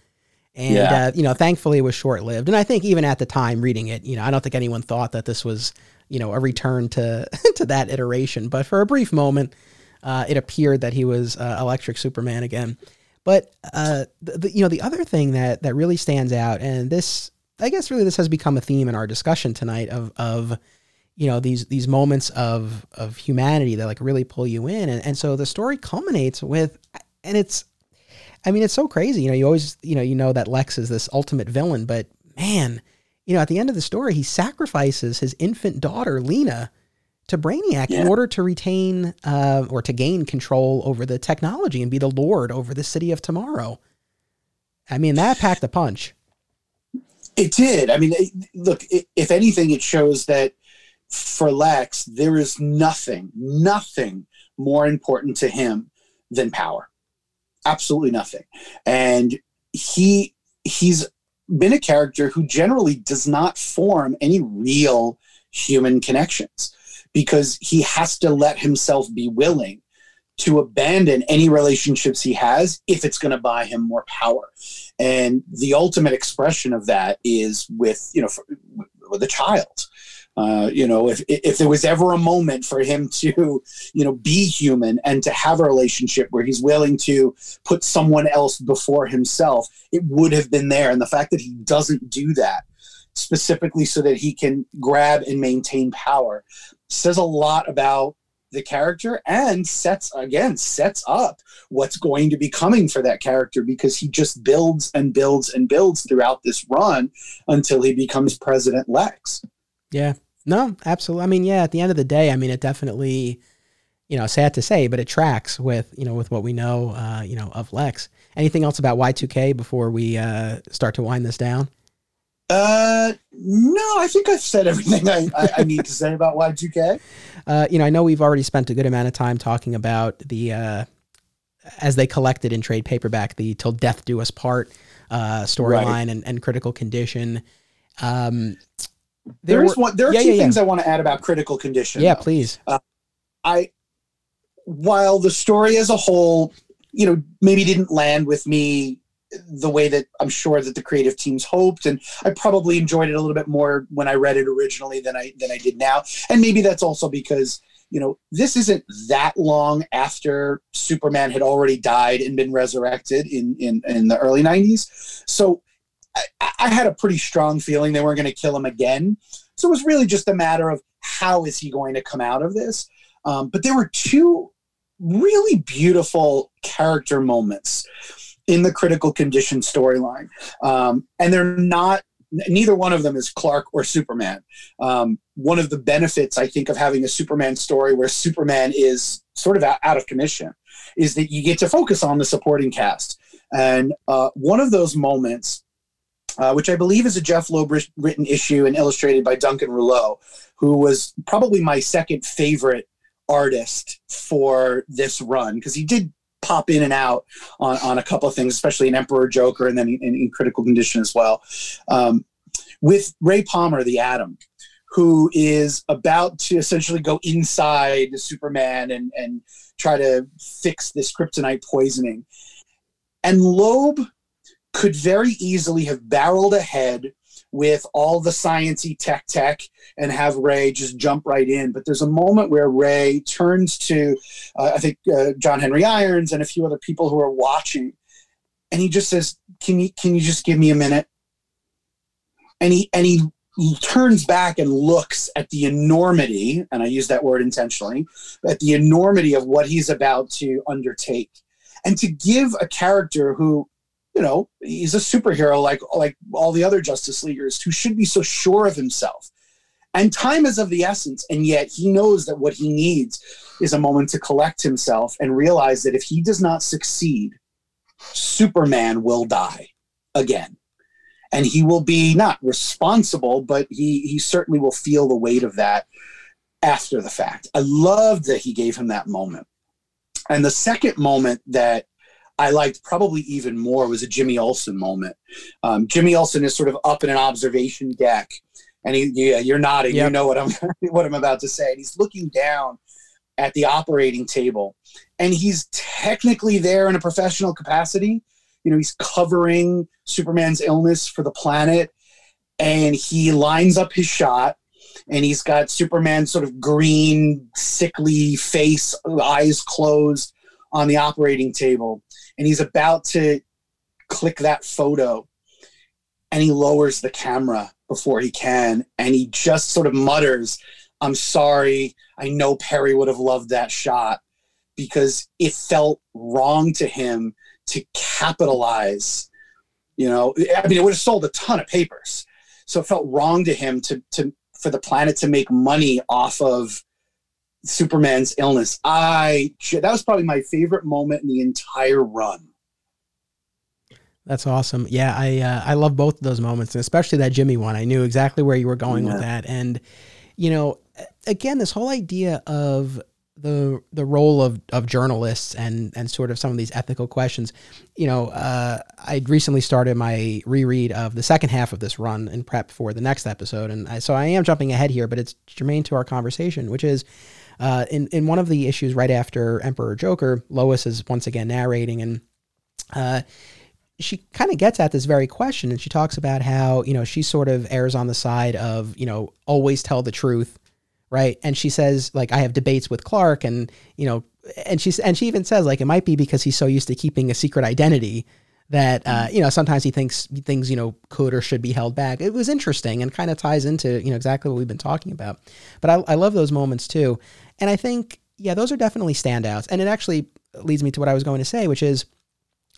And, yeah. uh, you know, thankfully it was short lived. And I think even at the time reading it, you know, I don't think anyone thought that this was, you know, a return to, to that iteration. But for a brief moment, uh, it appeared that he was uh, Electric Superman again. But, uh, the, the, you know, the other thing that, that really stands out, and this I guess really this has become a theme in our discussion tonight of of you know these these moments of of humanity that like really pull you in and, and so the story culminates with and it's I mean it's so crazy you know you always you know you know that Lex is this ultimate villain but man you know at the end of the story he sacrifices his infant daughter Lena to Brainiac yeah. in order to retain uh, or to gain control over the technology and be the lord over the city of tomorrow. I mean, that packed a punch. It did. I mean, look, if anything, it shows that for Lex, there is nothing, nothing more important to him than power. Absolutely nothing. And he he's been a character who generally does not form any real human connections because he has to let himself be willing to abandon any relationships he has if it's going to buy him more power. And the ultimate expression of that is with, you know, for, with a child. Uh, you know, if if there was ever a moment for him to, you know, be human and to have a relationship where he's willing to put someone else before himself, it would have been there. And the fact that he doesn't do that specifically so that he can grab and maintain power says a lot about the character and sets again sets up what's going to be coming for that character because he just builds and builds and builds throughout this run until he becomes president lex. Yeah. No absolutely. I mean yeah at the end of the day i mean it definitely you know sad to say but it tracks with you know with what we know uh you know of lex. Anything else about y2k before we uh start to wind this down uh, no, I think I've said everything I, I, I need to say about Y2K. Uh, you know, I know we've already spent a good amount of time talking about the, uh, as they collected in trade paperback, the Till Death Do Us Part uh, storyline right. and, and Critical Condition. Um, there, there is were, one. There are yeah, two yeah, things yeah. I want to add about Critical Condition. Yeah, though. please. Uh, I, while the story as a whole, you know, maybe didn't land with me the way that I'm sure that the creative teams hoped, and I probably enjoyed it a little bit more when I read it originally than I than I did now. And maybe that's also because you know this isn't that long after Superman had already died and been resurrected in in, in the early '90s. So I, I had a pretty strong feeling they weren't going to kill him again. So it was really just a matter of how is he going to come out of this. Um, but there were two really beautiful character moments in the critical condition storyline. Um, and they're not, neither one of them is Clark or Superman. Um, one of the benefits, I think, of having a Superman story where Superman is sort of out, of commission is that you get to focus on the supporting cast. And uh, one of those moments, uh, which I believe is a Jeph Loeb written issue and illustrated by Duncan Rouleau, who was probably my second favorite artist for this run because he did pop in and out on, on a couple of things, especially in Emperor Joker and then in, in Critical Condition as well. Um, with Ray Palmer, the Atom, who is about to essentially go inside Superman and, and try to fix this kryptonite poisoning. And Loeb could very easily have barreled ahead with all the sciency tech tech and have Ray just jump right in. But there's a moment where Ray turns to, uh, I think uh, John Henry Irons and a few other people who are watching, and he just says, "Can you can you just give me a minute?" And he and he turns back and looks at the enormity, and I use that word intentionally, at the enormity of what he's about to undertake. And to give a character who you know, he's a superhero like like all the other Justice Leaguers who should be so sure of himself. And time is of the essence, and yet he knows that what he needs is a moment to collect himself and realize that if he does not succeed, Superman will die again. And he will be not responsible, but he he certainly will feel the weight of that after the fact. I loved that he gave him that moment. And the second moment that I liked probably even more was a Jimmy Olsen moment. Um, Jimmy Olsen is sort of up in an observation deck, and he, yeah, you're nodding. Yep. You know what I'm what I'm about to say. And he's looking down at the operating table, and he's technically there in a professional capacity. You know, he's covering Superman's illness for the planet, and he lines up his shot. And he's got Superman's sort of green, sickly face, eyes closed on the operating table and he's about to click that photo and he lowers the camera before he can and he just sort of mutters i'm sorry. I know perry would have loved that shot because it felt wrong to him to capitalize you know? I mean it would have sold a ton of papers. So it felt wrong to him to to for the planet to make money off of Superman's illness. I that was probably my favorite moment in the entire run. That's awesome. Yeah, I uh, I love both of those moments, and especially that Jimmy one. I knew exactly where you were going yeah. with that, and you know, again, this whole idea of the the role of, of journalists and and sort of some of these ethical questions. You know, uh, I'd recently started my reread of the second half of this run in prep for the next episode, and I, so I am jumping ahead here, but it's germane to our conversation, which is. Uh, in in one of the issues right after Emperor Joker, Lois is once again narrating, and uh, she kind of gets at this very question, and she talks about how you know she sort of errs on the side of you know always tell the truth right? And she says like I have debates with Clark, and you know, and she's and she even says like it might be because he's so used to keeping a secret identity that uh, you know sometimes he thinks things you know could or should be held back. It was interesting and kind of ties into you know exactly what we've been talking about. But I, I love those moments too, and I think yeah, those are definitely standouts. And it actually leads me to what I was going to say, which is.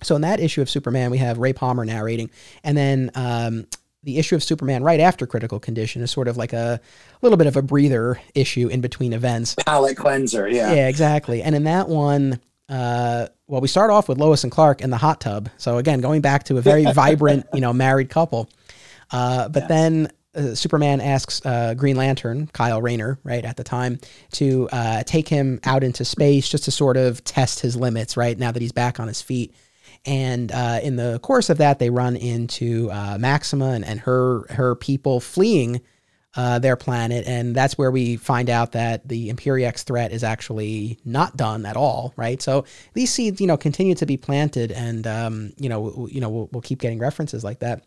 So in that issue of Superman, we have Ray Palmer narrating, and then um, the issue of Superman right after Critical Condition is sort of like a little bit of a breather issue in between events. Palate cleanser, yeah. Yeah, exactly. And in that one, uh, well, we start off with Lois and Clark in the hot tub. So again, going back to a very vibrant, you know, married couple. Uh, but yes. then uh, Superman asks uh, Green Lantern, Kyle Rayner, right at the time, to uh, take him out into space just to sort of test his limits, right? Now that he's back on his feet. And uh, in the course of that, they run into uh, Maxima and, and her her people fleeing their planet, and that's where we find out that the Imperiex threat is actually not done at all, right? So these seeds, you know, continue to be planted, and um, you know, you know, we'll, we'll keep getting references like that.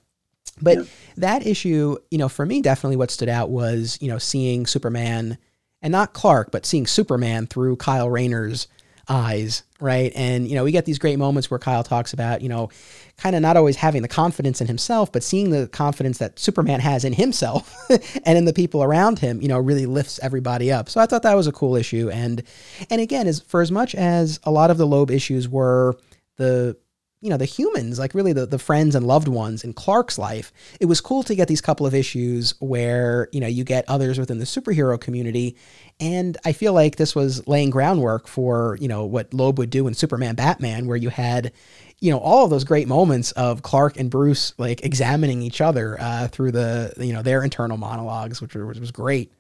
But yeah. that issue, you know, for me, definitely what stood out was, you know, seeing Superman, and not Clark, but seeing Superman through Kyle Rayner's eyes, right? And you know, we get these great moments where Kyle talks about, you know, kind of not always having the confidence in himself, but seeing the confidence that Superman has in himself and in the people around him, you know, really lifts everybody up. So I thought that was a cool issue. And and again, as for as much as a lot of the Loeb issues were the you know the humans like really the, the friends and loved ones in clark's life it was cool to get these couple of issues where you know you get others within the superhero community. And i feel like this was laying groundwork for you know what loeb would do in superman batman where you had you know all of those great moments of clark and bruce like examining each other uh, through the you know their internal monologues which was, was great.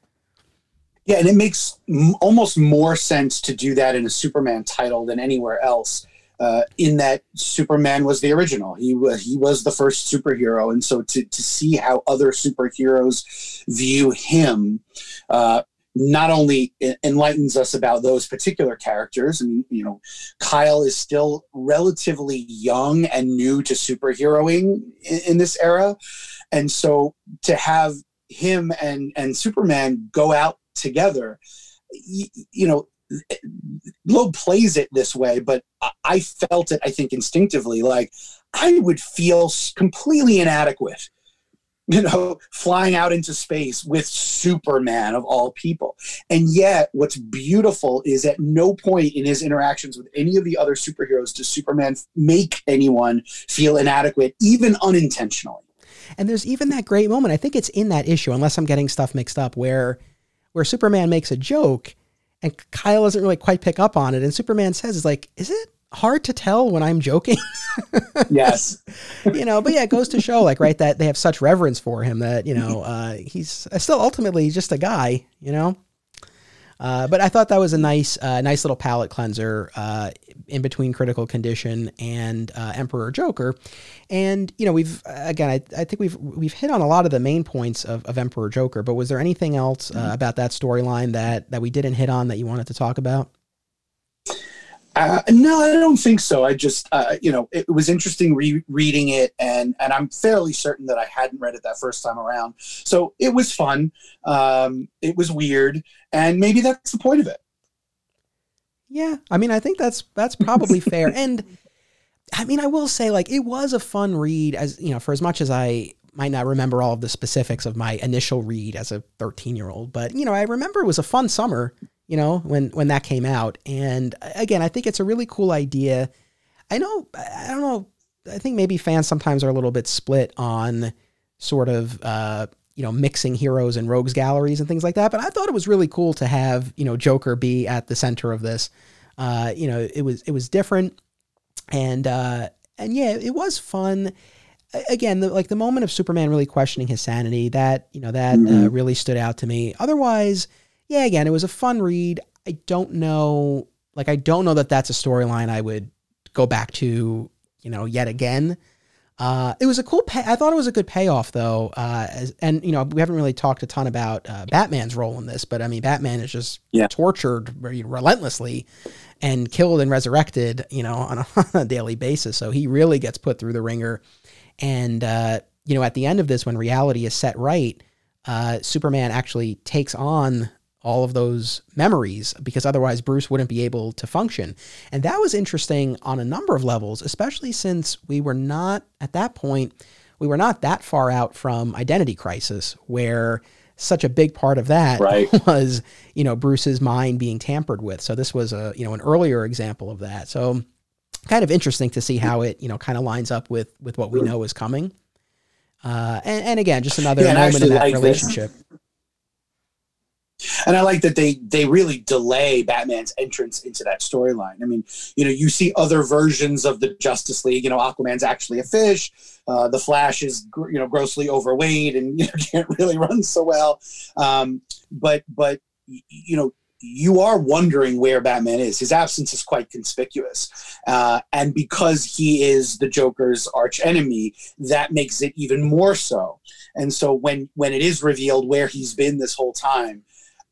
Yeah and it makes m- almost more sense to do that in a superman title than anywhere else uh, in that Superman was the original. He was he was the first superhero, and so to to see how other superheroes view him. Uh, not only enlightens us about those particular characters, and you know, Kyle is still relatively young and new to superheroing in, in this era, and so to have him and and Superman go out together, you, you know, Loeb plays it this way, but I felt it, I think, instinctively. Like I would feel completely inadequate, you know, flying out into space with Superman of all people. And yet, what's beautiful is at no point in his interactions with any of the other superheroes does Superman make anyone feel inadequate, even unintentionally. And there's even that great moment. I think it's in that issue, unless I'm getting stuff mixed up, where where Superman makes a joke and Kyle doesn't really quite pick up on it. And Superman says, "Is like, is it hard to tell when I'm joking?" yes, you know. But yeah, it goes to show, like, right, that they have such reverence for him that you know uh, he's still ultimately just a guy, you know. Uh, but I thought that was a nice, uh, nice little palate cleanser uh, in between Critical Condition and uh, Emperor Joker, and you know we've again I, I, think we've we've hit on a lot of the main points of, of Emperor Joker. But was there anything else uh, mm-hmm. about that storyline that that we didn't hit on that you wanted to talk about? Uh, no, I don't think so. I just, uh, you know, it was interesting re- reading it, and and I'm fairly certain that I hadn't read it that first time around. So it was fun. Um, it was weird, and maybe that's the point of it. Yeah, I mean, I think that's that's probably fair. And I mean, I will say, like, it was a fun read, as you know, for as much as I might not remember all of the specifics of my initial read as a 13 year old, but you know, I remember it was a fun summer you know, when when that came out. And again, I think it's a really cool idea. I know I don't know. I think maybe fans sometimes are a little bit split on sort of uh, you know, mixing heroes and rogues galleries and things like that. But I thought it was really cool to have, you know, Joker be at the center of this. Uh, you know, it was it was different, and uh, and yeah, it was fun. Again, the, like the moment of Superman really questioning his sanity, that you know that uh, mm-hmm. uh, really stood out to me. Otherwise, yeah, again, it was a fun read. I don't know, like I don't know that that's a storyline I would go back to, you know, yet again. Uh, it was a cool pay. I thought it was a good payoff though. Uh, as, and you know, we haven't really talked a ton about uh, Batman's role in this, but I mean, Batman is just yeah. tortured relentlessly and killed and resurrected, you know, on a, on a, daily basis. So he really gets put through the ringer. And uh, you know, at the end of this, when reality is set right, uh, Superman actually takes on all of those memories because otherwise Bruce wouldn't be able to function. And that was interesting on a number of levels, especially since we were not at that point, we were not that far out from Identity Crisis, where such a big part of that right. was, you know, Bruce's mind being tampered with. So this was a, you know, an earlier example of that. So kind of interesting to see how it, you know, kind of lines up with with what we know is coming. Uh, and, and again, just another yeah, moment in that like relationship. This and I like that they they really delay Batman's entrance into that storyline. I mean, you know, you see other versions of the Justice League. You know, Aquaman's actually a fish. Uh, the Flash is you know grossly overweight and you know can't really run so well. Um, but but you know you are wondering where Batman is. His absence is quite conspicuous. Uh, and because he is the Joker's arch enemy, that makes it even more so. And so when when it is revealed where he's been this whole time,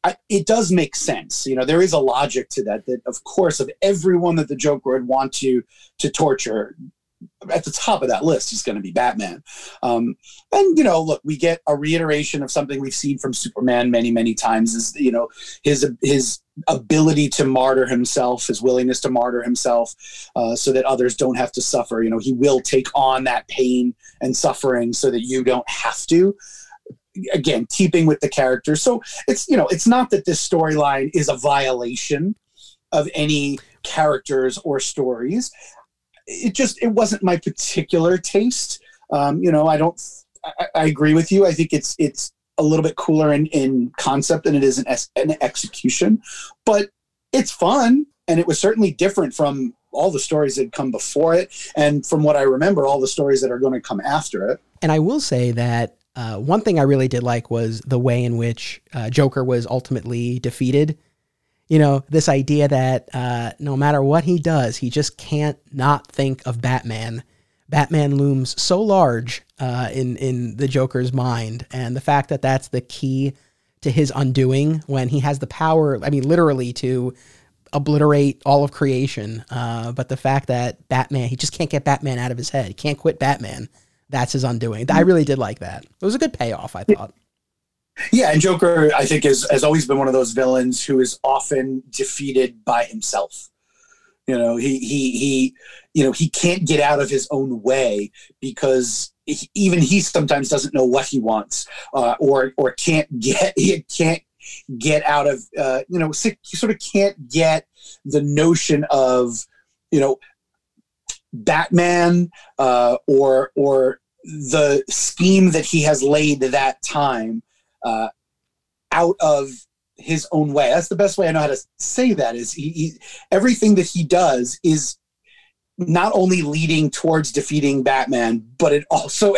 I, it does make sense. You know, there is a logic to that. That of course, of everyone that the Joker would want to to torture, at the top of that list is going to be Batman. Um, and you know, look, we get a reiteration of something we've seen from Superman many, many times. Is you know his his ability to martyr himself, his willingness to martyr himself, uh, so that others don't have to suffer. You know, he will take on that pain and suffering so that you don't have to again keeping with the character so it's you know it's not that this storyline is a violation of any characters or stories. It just it wasn't my particular taste. Um, you know i don't I, I, agree with you. I think it's it's a little bit cooler in, in concept than it is in, in execution but it's fun and it was certainly different from all the stories that come before it and from what i remember all the stories that are going to come after it. And i will say that uh, one thing I really did like was the way in which uh, Joker was ultimately defeated. You know, this idea that uh, no matter what he does, he just can't not think of Batman. Batman looms so large uh, in in the Joker's mind, and the fact that that's the key to his undoing when he has the power. I mean, literally to obliterate all of creation. Uh, but the fact that Batman, he just can't get Batman out of his head. He can't quit Batman that's his undoing. I really did like that. It was a good payoff, I thought. Yeah, and Joker, I think, is, has always been one of those villains who is often defeated by himself. You know, he he he, you know, he can't get out of his own way because he, even he sometimes doesn't know what he wants, uh, or or can't get he can't get out of uh, you know he sort of can't get the notion of you know Batman uh, or or the scheme that he has laid that time uh, out of his own way. That's the best way I know how to say that. Is he, he everything that he does is not only leading towards defeating Batman, but it also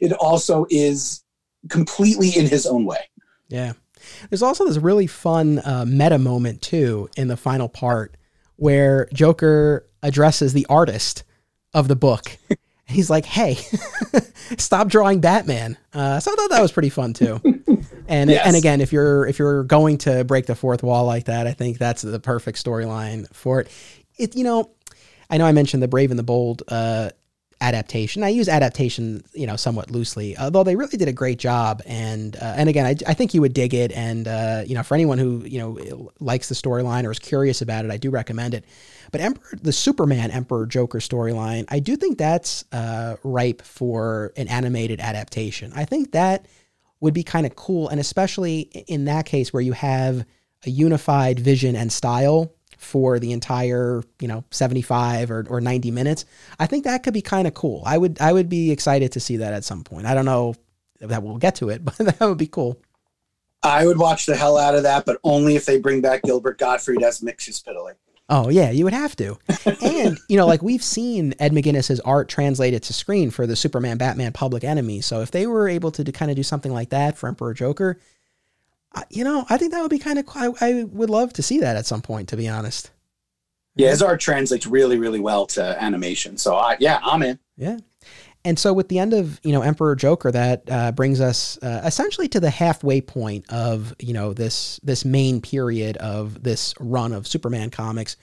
it also is completely in his own way. Yeah. There's also this really fun uh, meta moment too in the final part where Joker addresses the artist of the book. He's like, "Hey, stop drawing Batman." Uh, so I thought that was pretty fun too. And yes. and again, if you're if you're going to break the fourth wall like that, I think that's the perfect storyline for it. It you know, I know I mentioned the Brave and the Bold uh, adaptation. I use adaptation, you know, somewhat loosely, although they really did a great job. And uh, and again, I, I think you would dig it. And uh, you know, for anyone who you know likes the storyline or is curious about it, I do recommend it. But Emperor, the Superman Emperor Joker storyline, I do think that's uh, ripe for an animated adaptation. I think that would be kind of cool, and especially in that case where you have a unified vision and style for the entire, you know, 75 or, or 90 minutes. I think that could be kind of cool. I would I would be excited to see that at some point. I don't know that we'll get to it, but that would be cool. I would watch the hell out of that, but only if they bring back Gilbert Gottfried as Mxyzptlk. Oh yeah, you would have to. and you know, like we've seen Ed McGuinness's art translated to screen for the Superman Batman Public Enemy. So if they were able to kind of do something like that for Emperor Joker, you know, I think that would be kind of. I, I would love to see that at some point, to be honest. Yeah, his art translates really, really well to animation. So I, yeah, I'm in. Yeah. And so, with the end of you know Emperor Joker, that uh, brings us uh, essentially to the halfway point of you know this this main period of this run of Superman comics.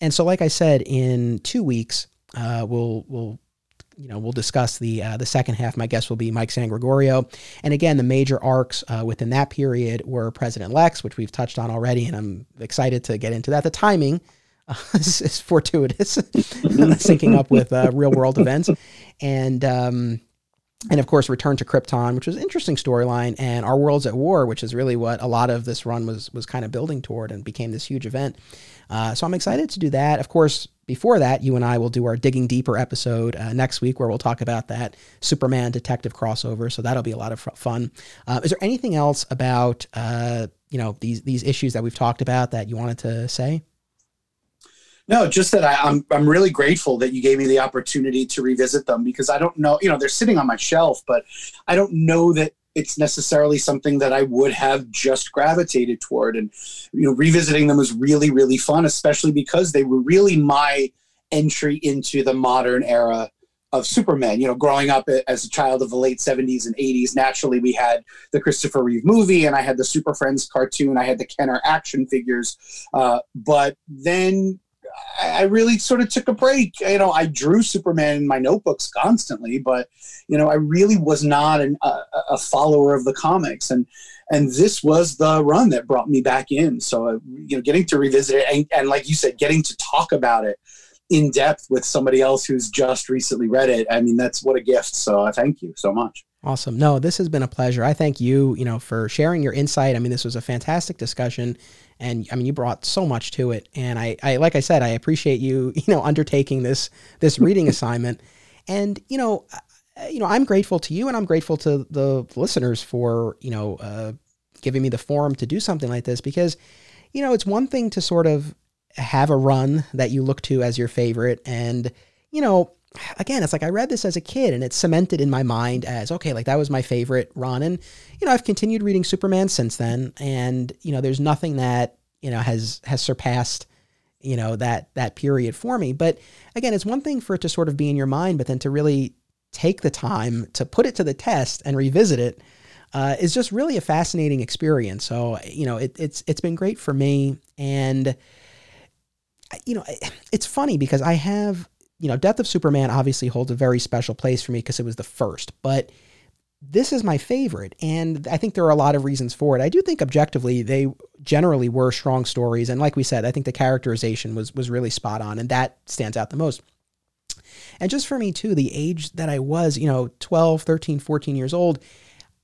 And so, like I said, in two weeks, uh, we'll we'll you know we'll discuss the uh, the second half. My guest will be Mike San Gregorio, and again, the major arcs uh, within that period were President Lex, which we've touched on already, and I'm excited to get into that. The timing uh, is, fortuitous, syncing up with uh, real world events, and um, and of course, Return to Krypton, which was an interesting storyline, and Our Worlds at War, which is really what a lot of this run was was kind of building toward, and became this huge event. Uh, so I'm excited to do that. Of course, before that, you and I will do our digging deeper episode uh, next week, where we'll talk about that Superman detective crossover. So that'll be a lot of fun. Uh, is there anything else about uh, you know these these issues that we've talked about that you wanted to say? No, just that I, am I'm, I'm really grateful that you gave me the opportunity to revisit them because I don't know, you know, they're sitting on my shelf, but I don't know that it's necessarily something that I would have just gravitated toward. And you know, revisiting them was really, really fun, especially because they were really my entry into the modern era of Superman. You know, growing up as a child of the late 70s and 80s, naturally we had the Christopher Reeve movie and I had the Super Friends cartoon, I had the Kenner action figures. Uh, but then I really sort of took a break. You know, I drew Superman in my notebooks constantly, but you know, I really was not an, a, a, follower of the comics, and and this was the run that brought me back in. So uh, you know, getting to revisit it and, and like you said, getting to talk about it in depth with somebody else who's just recently read it. I mean, that's what a gift. So uh, thank you so much. Awesome. No, this has been a pleasure. I thank you, you know, for sharing your insight. I mean, this was a fantastic discussion and I mean you brought so much to it. And I, I like I said I appreciate you you know undertaking this this reading assignment. And you know you know I'm grateful to you and I'm grateful to the listeners for you know uh, giving me the forum to do something like this because you know it's one thing to sort of have a run that you look to as your favorite. And you know again, it's like I read this as a kid and it's cemented in my mind as okay, like that was my favorite run. And, you know, I've continued reading Superman since then. And, you know, there's nothing that, you know, has has surpassed, you know, that that period for me. But again, it's one thing for it to sort of be in your mind, but then to really take the time to put it to the test and revisit it uh, is just really a fascinating experience. So, you know, it, it's it's been great for me. And you know, it's funny because I have you know, Death of Superman obviously holds a very special place for me because it was the first, but this is my favorite. And I think there are a lot of reasons for it. I do think objectively they generally were strong stories. And like we said, I think the characterization was was really spot on, and that stands out the most. And just for me too, the age that I was, you know, 12, 13, 14 years old,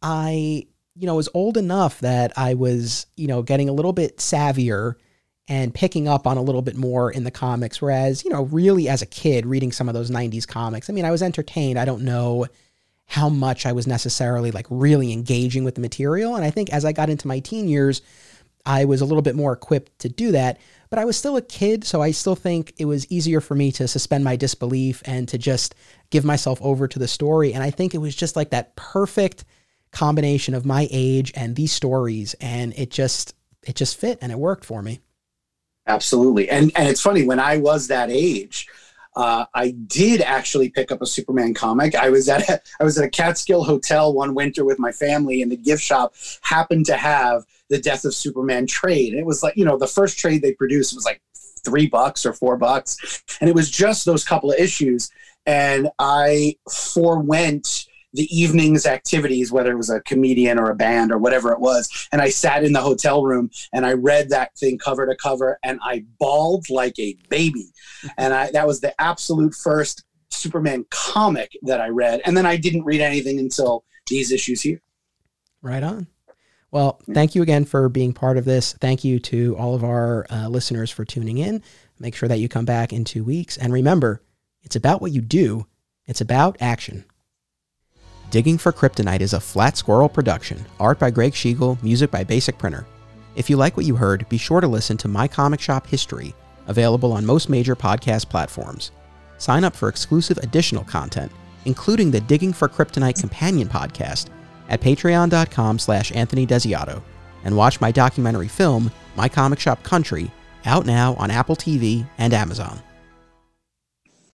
I, you know, was old enough that I was, you know, getting a little bit savvier and picking up on a little bit more in the comics. Whereas, you know, really as a kid reading some of those 90s comics, I mean, I was entertained. I don't know how much I was necessarily like really engaging with the material. And I think as I got into my teen years, I was a little bit more equipped to do that. But I was still a kid, so I still think it was easier for me to suspend my disbelief and to just give myself over to the story. And I think it was just like that perfect combination of my age and these stories and it just it just fit and it worked for me. Absolutely. And and it's funny when I was that age, uh, I did actually pick up a Superman comic. I was at a, I was at a Catskill hotel one winter with my family, and the gift shop happened to have the Death of Superman trade. And it was like you know the first trade they produced was like three bucks or four bucks, and it was just those couple of issues. And I forewent the evening's activities, whether it was a comedian or a band or whatever it was. And I sat in the hotel room and I read that thing cover to cover and I bawled like a baby. And I, that was the absolute first Superman comic that I read. And then I didn't read anything until these issues here. Right on. Well, thank you again for being part of this. Thank you to all of our uh, listeners for tuning in. Make sure that you come back in two weeks. And remember, it's about what you do, it's about action. Digging for Kryptonite is a Flat Squirrel production, art by Greg Schigiel, music by Basic Printer. If you like what you heard, be sure to listen to My Comic Shop History, available on most major podcast platforms. Sign up for exclusive additional content, including the Digging for Kryptonite companion podcast at patreon.com slash Anthony Desiato, and watch my documentary film, My Comic Shop Country, out now on Apple TV and Amazon.